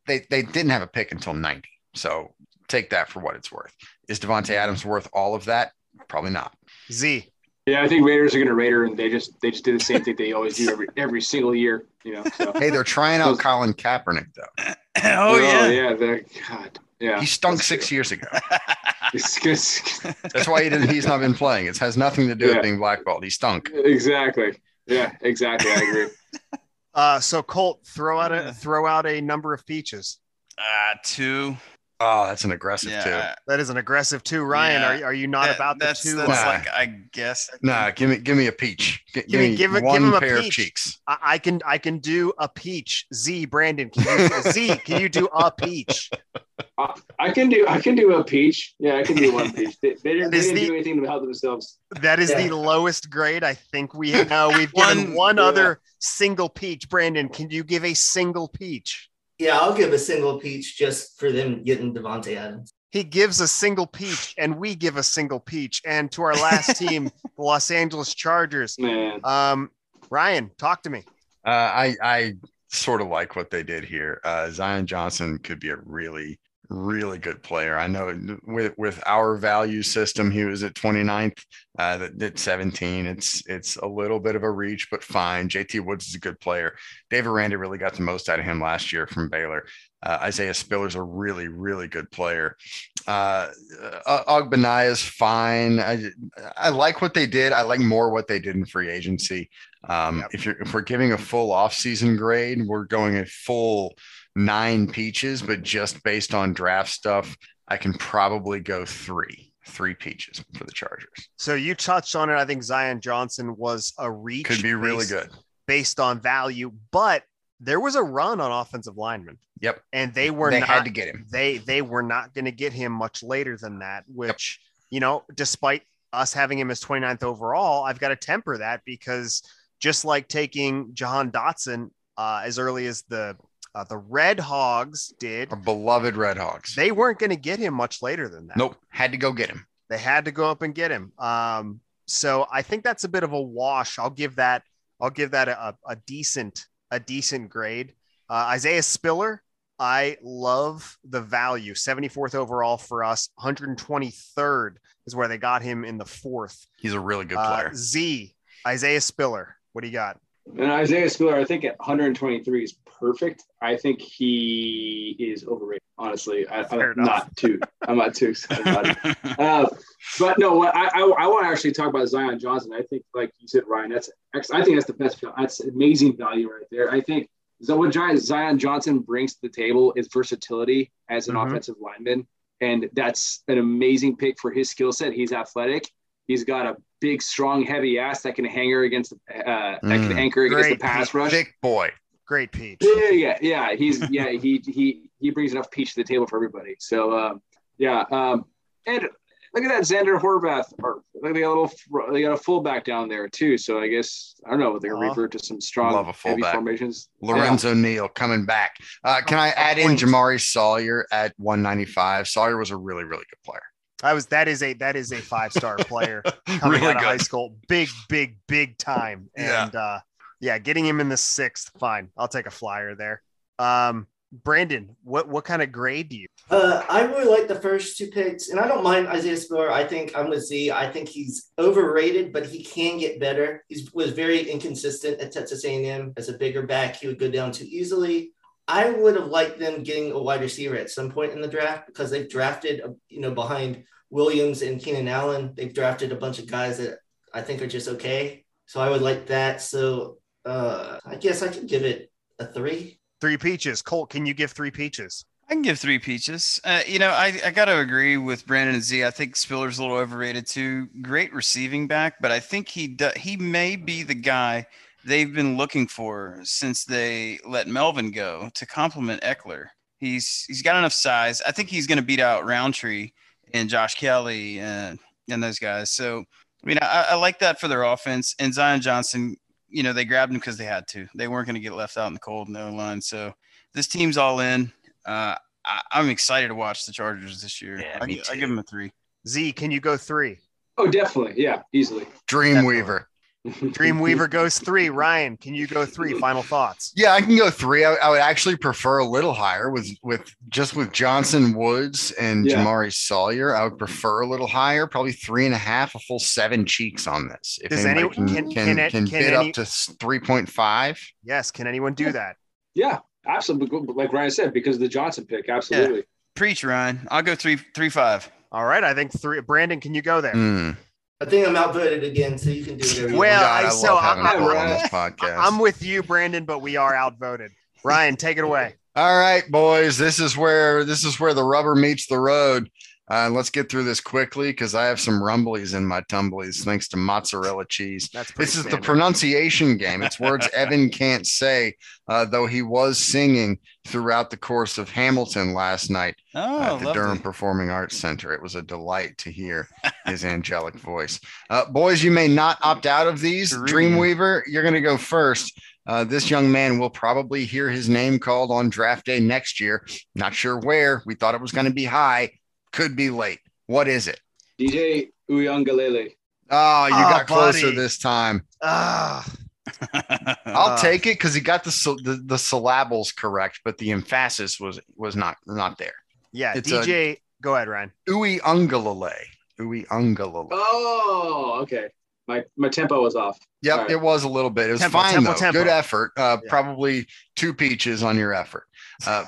they they didn't have a pick until 90. So take that for what it's worth. Is Davante Adams worth all of that? Probably not. Z. Yeah, I think Raiders are going to Raider, and they just they just do the same thing they always do every every single year. You know. So. Hey, they're trying out Colin Kaepernick though. oh yeah. yeah. The God. Yeah. He stunk six true. years ago. It's- it's- That's why he didn't, he's not been playing. It has nothing to do Yeah. with being blackballed. He stunk. exactly. Yeah. Exactly. I agree. Uh, so Colt, throw out a throw out a number of peaches. Uh, two. Oh, that's an aggressive Yeah. too. That is an aggressive two. Ryan, Yeah. are, are you not That- about the that's, two? That's Nah. like I guess. Nah, give me give me a peach. G- Give, me- me give it- give one him a pair of peach. cheeks. I, I can I can do a peach. Z Brandon, can you, Z, can you do a peach? I can do I can do a peach. Yeah, I can do one peach. They, they didn't, they didn't the- do anything to help themselves. That is Yeah. the lowest grade I think we know. We've given One- one yeah. other single peach. Brandon, can you give a single peach? Yeah, I'll give a single peach just for them getting Davante Adams. He gives a single peach, and we give a single peach. And to our last team, the Los Angeles Chargers. Man. Um, Ryan, talk to me. Uh, I I sort of like what they did here. Uh, Zion Johnson could be a really really good player. I know with with our value system, he was at 29th, uh, at 17. It's it's a little bit of a reach, but fine. JT Woods is a good player. Dave Aranda really got the most out of him last year from Baylor. Uh, Isaiah Spiller's a really really good player. Uh, uh, is fine. I I like what they did. I like more what they did in free agency. Um, Yep. If you're if we're giving a full offseason grade, we're going a full nine peaches, but just based on draft stuff, I can probably go three, three peaches for the Chargers. So you touched on it. I think Zion Johnson was a reach. Could be really based- good. based on value, but there was a run on offensive linemen. Yep. And they were they not had to get him. they they were not going to get him much later than that, which, you know, despite us having him as 29th overall, I've got to temper that because just like taking Jahan Dotson uh, as early as the uh, the Red Hogs did, Our beloved Red Hogs. they weren't going to get him much later than that. nope, had to go get him. They had to go up and get him. Um, so I think that's a bit of a wash. I'll give that. I'll give that a, a decent a decent grade. Uh, Isaiah Spiller. I love the value. 74th overall for us. 123rd is where they got him in the fourth. He's a really good Uh, player. Z. Isaiah Spiller. What do you got? And Isaiah Spiller, I think at 123 is perfect. I think he is overrated. Honestly, I, enough. not too. I'm not too excited about it. Uh, but no, I, I, I want to actually talk about Zion Johnson. I think, like you said, Ryan, that's I think that's the best. That's amazing value right there. I think so what Zion Zion Johnson brings to the table is versatility as an Mhm. offensive lineman, and that's an amazing pick for his skill set. He's athletic. He's got a big, strong, heavy ass that can hanger against uh, that can Mm. anchor against Great the pass rush. Thick boy. Great peach. Yeah, yeah, yeah. He's yeah, he he he brings enough peach to the table for everybody. So um, yeah, um, and look at that Zander Horvath. Or look, they got a little, they got a fullback down there too. So I guess I don't know. They're gonna Aw. revert to some strong Love a heavy fullback. formations. Lorenzo Neal coming back. Uh, can I add in Jamaree Salyer at 195? Salyer was a really, really good player. I was that is a that is a five star player coming really out of high school. Big, big, big time. Yeah. And uh yeah, getting him in the sixth, fine. I'll take a flyer there. Um Brandon, what what kind of grade do you Uh, I really like the first two picks, and I don't mind Isaiah Spiller. I think I'm with Z. I think he's overrated, but he can get better. He was very inconsistent at Texas A&M. As a bigger back, he would go down too easily. I would have liked them getting a wide receiver at some point in the draft because they've drafted, you know, behind Williams and Keenan Allen, they've drafted a bunch of guys that I think are just okay. So I would like that. So uh, I guess I could give it a three. three peaches? Colt, can you give three peaches? I can give three peaches. Uh, you know, I, I got to agree with Brandon and Z. I think Spiller's a little overrated too. Great receiving back, but I think he do, he may be the guy they've been looking for since they let Melvin go to complement Ekeler. He's he's got enough size. I think he's going to beat out Rountree and Josh Kelley and and those guys. So I mean, I, I like that for their offense. And Zion Johnson, you know, they grabbed him because they had to. They weren't going to get left out in the cold in the line. So this team's all in. Uh, I, I'm excited to watch the Chargers this year. Yeah, I, I give them a three. Z, can you go three? Oh, definitely. Yeah, easily. Dreamweaver. Dreamweaver goes three. Ryan, can you go three? Final thoughts. Yeah, I can go three. I, I would actually prefer a little higher with with just with Johnson Woods and Yeah. Jamaree Salyer. I would prefer a little higher, probably three and a half, a full seven cheeks on this. If Does anyone can can- can, can can can bid any- up to three point five. Yes, can anyone do that? yeah, absolutely. Like Ryan said, because of the Johnson pick, absolutely. Preach, Ryan. I'll go three, three, five. All right, I think three. Brandon, can you go there? Mm. I think I'm outvoted again, so you can do whatever you Well, want. God, I- I, so I- Paul I- on podcast. I'm with you, Brandon, but we are outvoted. Ryan, take it away. All right, boys. This is where this is where the rubber meets the road. Uh, let's get through this quickly because I have some rumblies in my tumblies thanks to mozzarella cheese. That's This is the pronunciation game. It's words Evan can't say, uh, though he was singing throughout the course of Hamilton last night Oh, at the lovely. Durham Performing Arts Center. It was a delight to hear his angelic voice. Uh, boys, you may not opt out of these. Dreamweaver, you're going to go first. Uh, this young man will probably hear his name called on draft day next year. Not sure where. We thought it was going to be high, could be late. What is it? DJ Uyangalele. Oh, you Oh, got closer buddy. this time. Ah, I'll Uh, take it because he got the, the the syllables correct, but the emphasis was was not not there. yeah, It's a- DJ. go ahead, Ryan. Ui ungalale. Ui ungalale. Oh, okay. My my tempo was off. Yep, All right. it was a little bit. It was Tempo, fine tempo, though. tempo. Good effort. Uh, Yeah. Probably two peaches on your effort. Uh,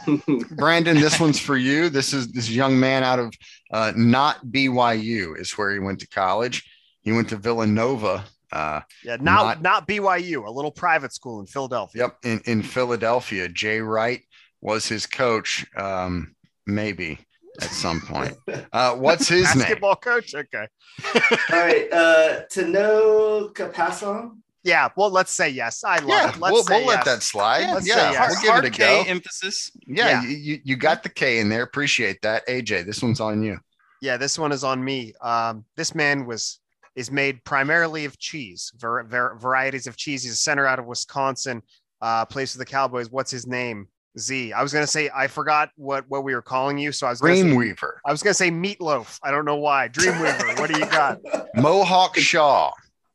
Brandon, this one's for you. This is this young man out of uh, not BYU is where he went to college. He went to Villanova. Uh, Yeah, not Not- not BYU, a little private school in Philadelphia. yep, in, in Philadelphia. Jay Wright was his coach. Um, maybe at some point. Uh, what's his name? Basketball coach. Okay. All right, uh, Tanoh Kpassagnon. Yeah. Well, let's say yes. I love Yeah, it. Let's we'll, say we'll let that slide. Let's yeah, say yes. we'll give it Hard a K go. emphasis. Yeah, Yeah. You, you you got the K in there. Appreciate that, AJ. This one's on you. Yeah, this one is on me. Um, this man was is made primarily of cheese, var- var- varieties of cheese. He's a center out of Wisconsin. Uh, plays for the Cowboys. What's his name? Z. I was gonna say I forgot what what we were calling you, so I was gonna say, Dreamweaver, I was gonna say meatloaf. I don't know why. Dreamweaver. what do you got? Mohawk Shaw.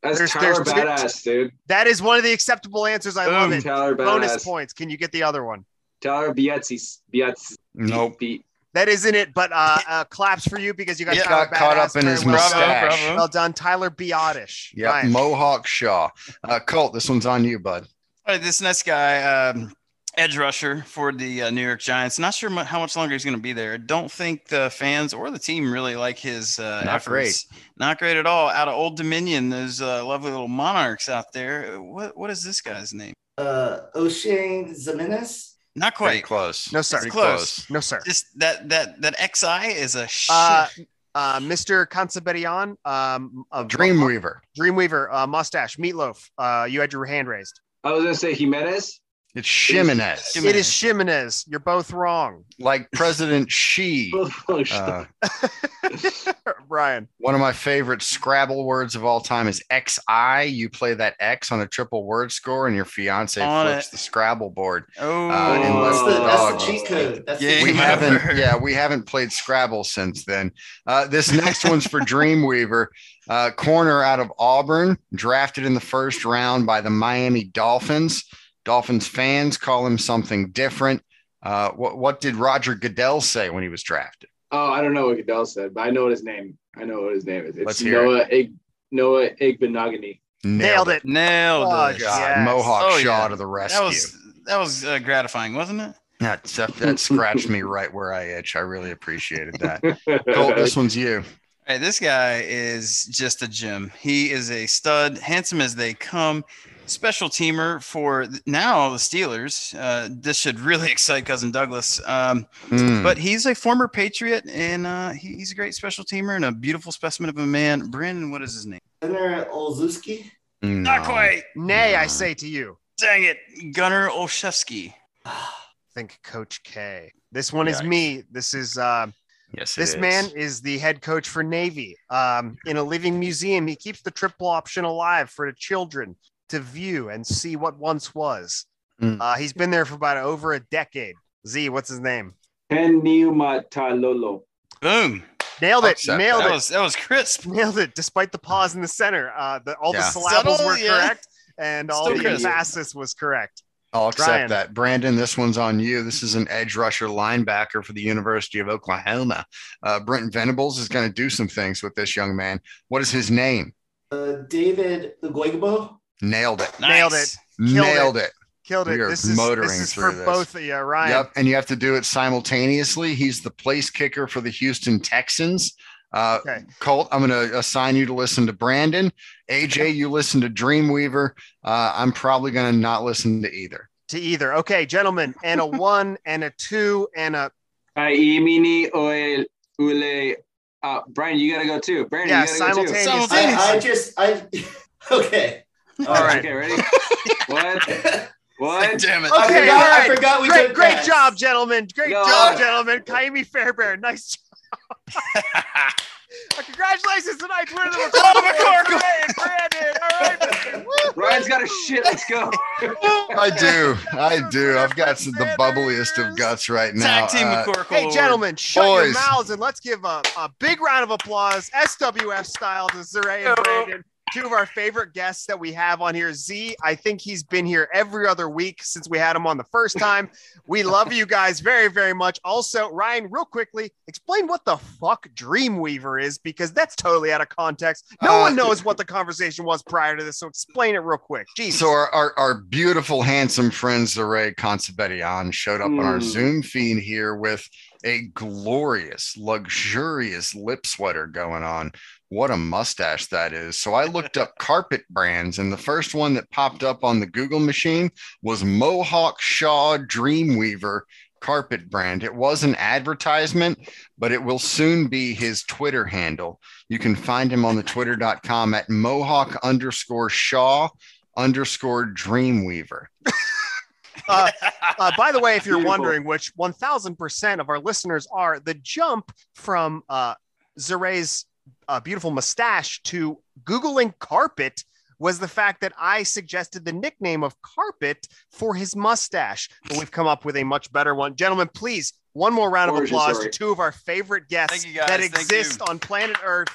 That's There's- Tyler there's two- Badass, dude. That is one of the acceptable answers. I love it. Tyler Bonus Badass. points. Can you get the other one? Tyler Bietzi. Bietzi. Nope. Beat. That isn't it, but uh, uh claps for you because you got Yeah, Tyler got caught up in his well mustache. done. Bravo, bravo. Well done, Tyler Biotish. Yeah, Mohawk Shaw. Uh, Colt, this one's on you, bud. All right, this next guy, um, edge rusher for the uh, New York Giants. Not sure how much longer he's going to be there. Don't think the fans or the team really like his uh, Not efforts. Not great at all. Out of Old Dominion, those uh, lovely little monarchs out there. What what is this guy's name? Uh, Oshane Ximines. Not Pretty quite. close. No, sir. Pretty Close. No, sir. Just that that that XI is a shit. Uh, uh, Mr. Kantzabedian, um, of Dreamweaver. Dreamweaver, uh, mustache, meatloaf. Uh, you had your hand raised. I was gonna say Jimenez. It's Jimenez, Jimenez. It is Jimenez. You're both wrong. like President Xi. Uh, Brian. one of my favorite Scrabble words of all time is XI. You play that X on a triple word score, and your fiance On flips it. the Scrabble board. Oh, Uh, and that's, the, that's dog. the cheat code. That's Yeah, the we haven't yeah we haven't played scrabble since then uh, this next one's for dreamweaver uh, corner out of auburn drafted in the first round by the miami dolphins dolphins fans call him something different uh, what, what did roger goodell say when he was drafted oh, I don't know what Goodell said, but I know what his name. I know what his name is. It's Let's hear Noah Ig- Noah Igbinoghene. Nailed it. nailed Oh, it. God, Yes. mohawk Oh, shaw yeah. to the rescue That was that was uh, gratifying, wasn't it? that, that, that scratched me right where i itch i really appreciated that Colt, this one's you Hey, this guy is just a gem. He is a stud, handsome as they come. Special teamer for th- now the Steelers. Uh, this should really excite cousin Douglas. Um, Hmm. but he's a former Patriot, and uh, he- he's a great special teamer and a beautiful specimen of a man. Brandon, what is his name? Gunnar Olszewski. Not No. quite. Nay, I say to you. Dang it, Gunnar Olszewski. Think Coach K. This one is me. This is uh, yes this is. man is the head coach for Navy. Um, in a living museum, he keeps the triple option alive for the children to view and see what once was. Mm. Uh, he's been there for about over a decade. Z, what's his name? Ken Niumatalolo. Boom. Nailed it. Accept Nailed That it. was that was crisp. Nailed it. Despite the pause in the center, uh, the, all the Yeah. syllables Subtle, were yeah. correct, and all the crisp. emphasis was correct. I'll accept Brian. that. Brandon, this one's on you. This is an edge rusher linebacker for the University of Oklahoma. Uh, Brent Venables is going to do some things with this young man. What is his name? Uh, David Ugwoegbu. Nailed it. Nailed Nice. Nailed it. Killed it. We are This is, motoring this is through for this. both of you, Ryan. Yep. And you have to do it simultaneously. He's the place kicker for the Houston Texans. Uh, Okay. Colt, I'm going to assign you to listen to Brandon. AJ, you listen to Dreamweaver. Uh, I'm probably going to not listen to either. To either. Okay, gentlemen, and a one and a two and a Aimini oel ule. Uh, Brian, you gotta go too. Brandon, Yeah, you gotta go too. simultaneous. I, I just I okay. All right. Okay, ready? what? I What? Damn it. Okay, forgot, all right. I forgot we great, great that. job, gentlemen. Great No. job, gentlemen. Ka'imi Fairbairn, nice job. Uh, Congratulations tonight's winner of the Oh, McCorkle. Brandon. All right. Ryan's got a shit. Let's go. I do. I do. I've got some, the bubbliest of guts right now. Tag team Uh, McCorkle. Hey, gentlemen, shut your Boys. mouths and let's give a, a big round of applause, SWF style, to Zareh and Brandon, two of our favorite guests that we have on here. Z, I think he's been here every other week since we had him on the first time. We love you guys very, very much. Also, Ryan, real quickly, explain what the fuck Dreamweaver is because that's totally out of context. No Uh, one knows what the conversation was prior to this, so explain it real quick. Jesus. So our, our, our beautiful, handsome friend Zareh Kantzabedian showed up on our Mm. Zoom feed here with a glorious, luxurious lip sweater going on. What a mustache that is. So I looked up carpet brands, and the first one that popped up on the Google machine was Mohawk Shaw Dreamweaver carpet brand. It was an advertisement, but it will soon be his Twitter handle. You can find him on the twitter.com at Mohawk underscore Shaw underscore Dreamweaver. Uh, uh, by the way, if you're Beautiful. wondering, which 1000% of our listeners are, the jump from uh, uh, beautiful mustache to Googling carpet was the fact that I suggested the nickname of carpet for his mustache. But we've come up with a much better one. Gentlemen, please, one more round of Origin applause story. to two of our favorite guests Thank you, guys. that Thank exist you. on planet Earth.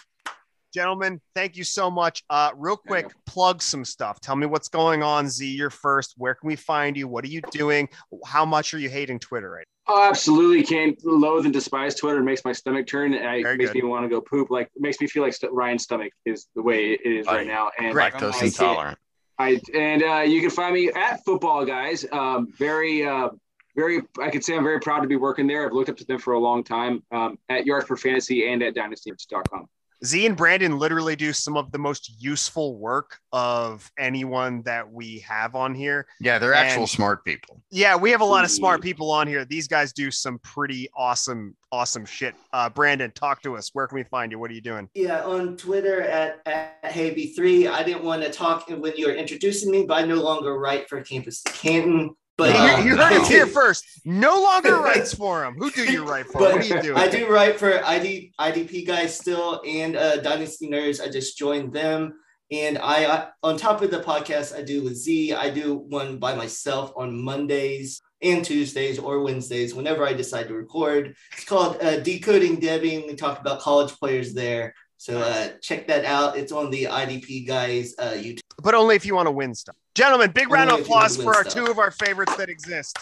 Gentlemen, thank you so much. Uh, real quick, plug some stuff. Tell me what's going on, Z. You're first. Where can we find you? What are you doing? How much are you hating Twitter right Oh, absolutely can't loathe and despise Twitter. It makes my stomach turn. And it Very makes good. me want to go poop. Like it makes me feel like st- Ryan's stomach is the way it is right now. And Lactose intolerant. I and uh, you can find me at Football Guys. Um, very, uh, very. I could say I'm very proud to be working there. I've looked up to them for a long time. Um, at Yards for Fantasy and at DynastyNerds.com. Z and Brandon literally do some of the most useful work of anyone that we have on here. Yeah, they're actual smart people. Yeah, we have a lot of smart people on here. These guys do some pretty awesome, awesome shit. Uh, Brandon, talk to us. Where can we find you? What are you doing? Yeah, on Twitter at, at HayeB3. I didn't want to talk when you were introducing me, but I no longer write for Campus to Canton. But You- Uh, you, heard it here first. No longer writes for him. Who do you write for? But what are you? I do write for ID IDP guys still and uh, Dynasty Nerds. I just joined them. And I, I, on top of the podcast, I do with Z. I do one by myself on Mondays and Tuesdays or Wednesdays, whenever I decide to record. It's called uh, Decoding Debbie. and We talk about college players there. So uh, check that out. It's on the IDP guys uh, YouTube. but only if you want to win stuff. Gentlemen, big round of Only if you want applause for our stuff. two of our favorites that exist.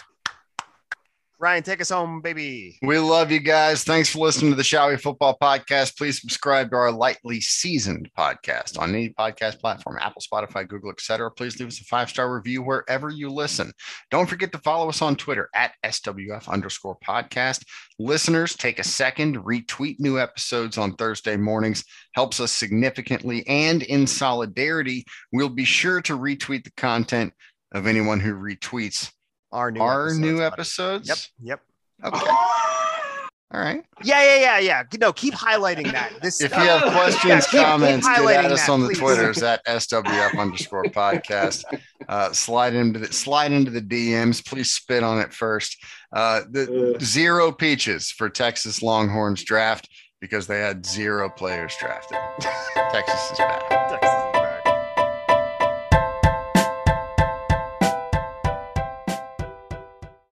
Ryan, take us home, baby. We love you guys. Thanks for listening to the Shall We Football Podcast. Please subscribe to our lightly seasoned podcast on any podcast platform, Apple, Spotify, Google, etc. Please leave us a five-star review wherever you listen. Don't forget to follow us on Twitter at SWF underscore podcast. Listeners, take a second, retweet new episodes on Thursday mornings. Helps us significantly. And in solidarity, we'll be sure to retweet the content of anyone who retweets Our new our episodes, new buddy. episodes. Yep, yep. Okay. All right. Yeah, yeah, yeah, yeah. No, keep highlighting that. This If you have questions, Yeah, keep- keep comments, get at us that, on the please. Twitters at SWF underscore podcast. Uh, slide into the slide into the DMs. Please spit on it first. Uh, the zero peaches for Texas Longhorns draft because they had zero players drafted. Texas is back. Texas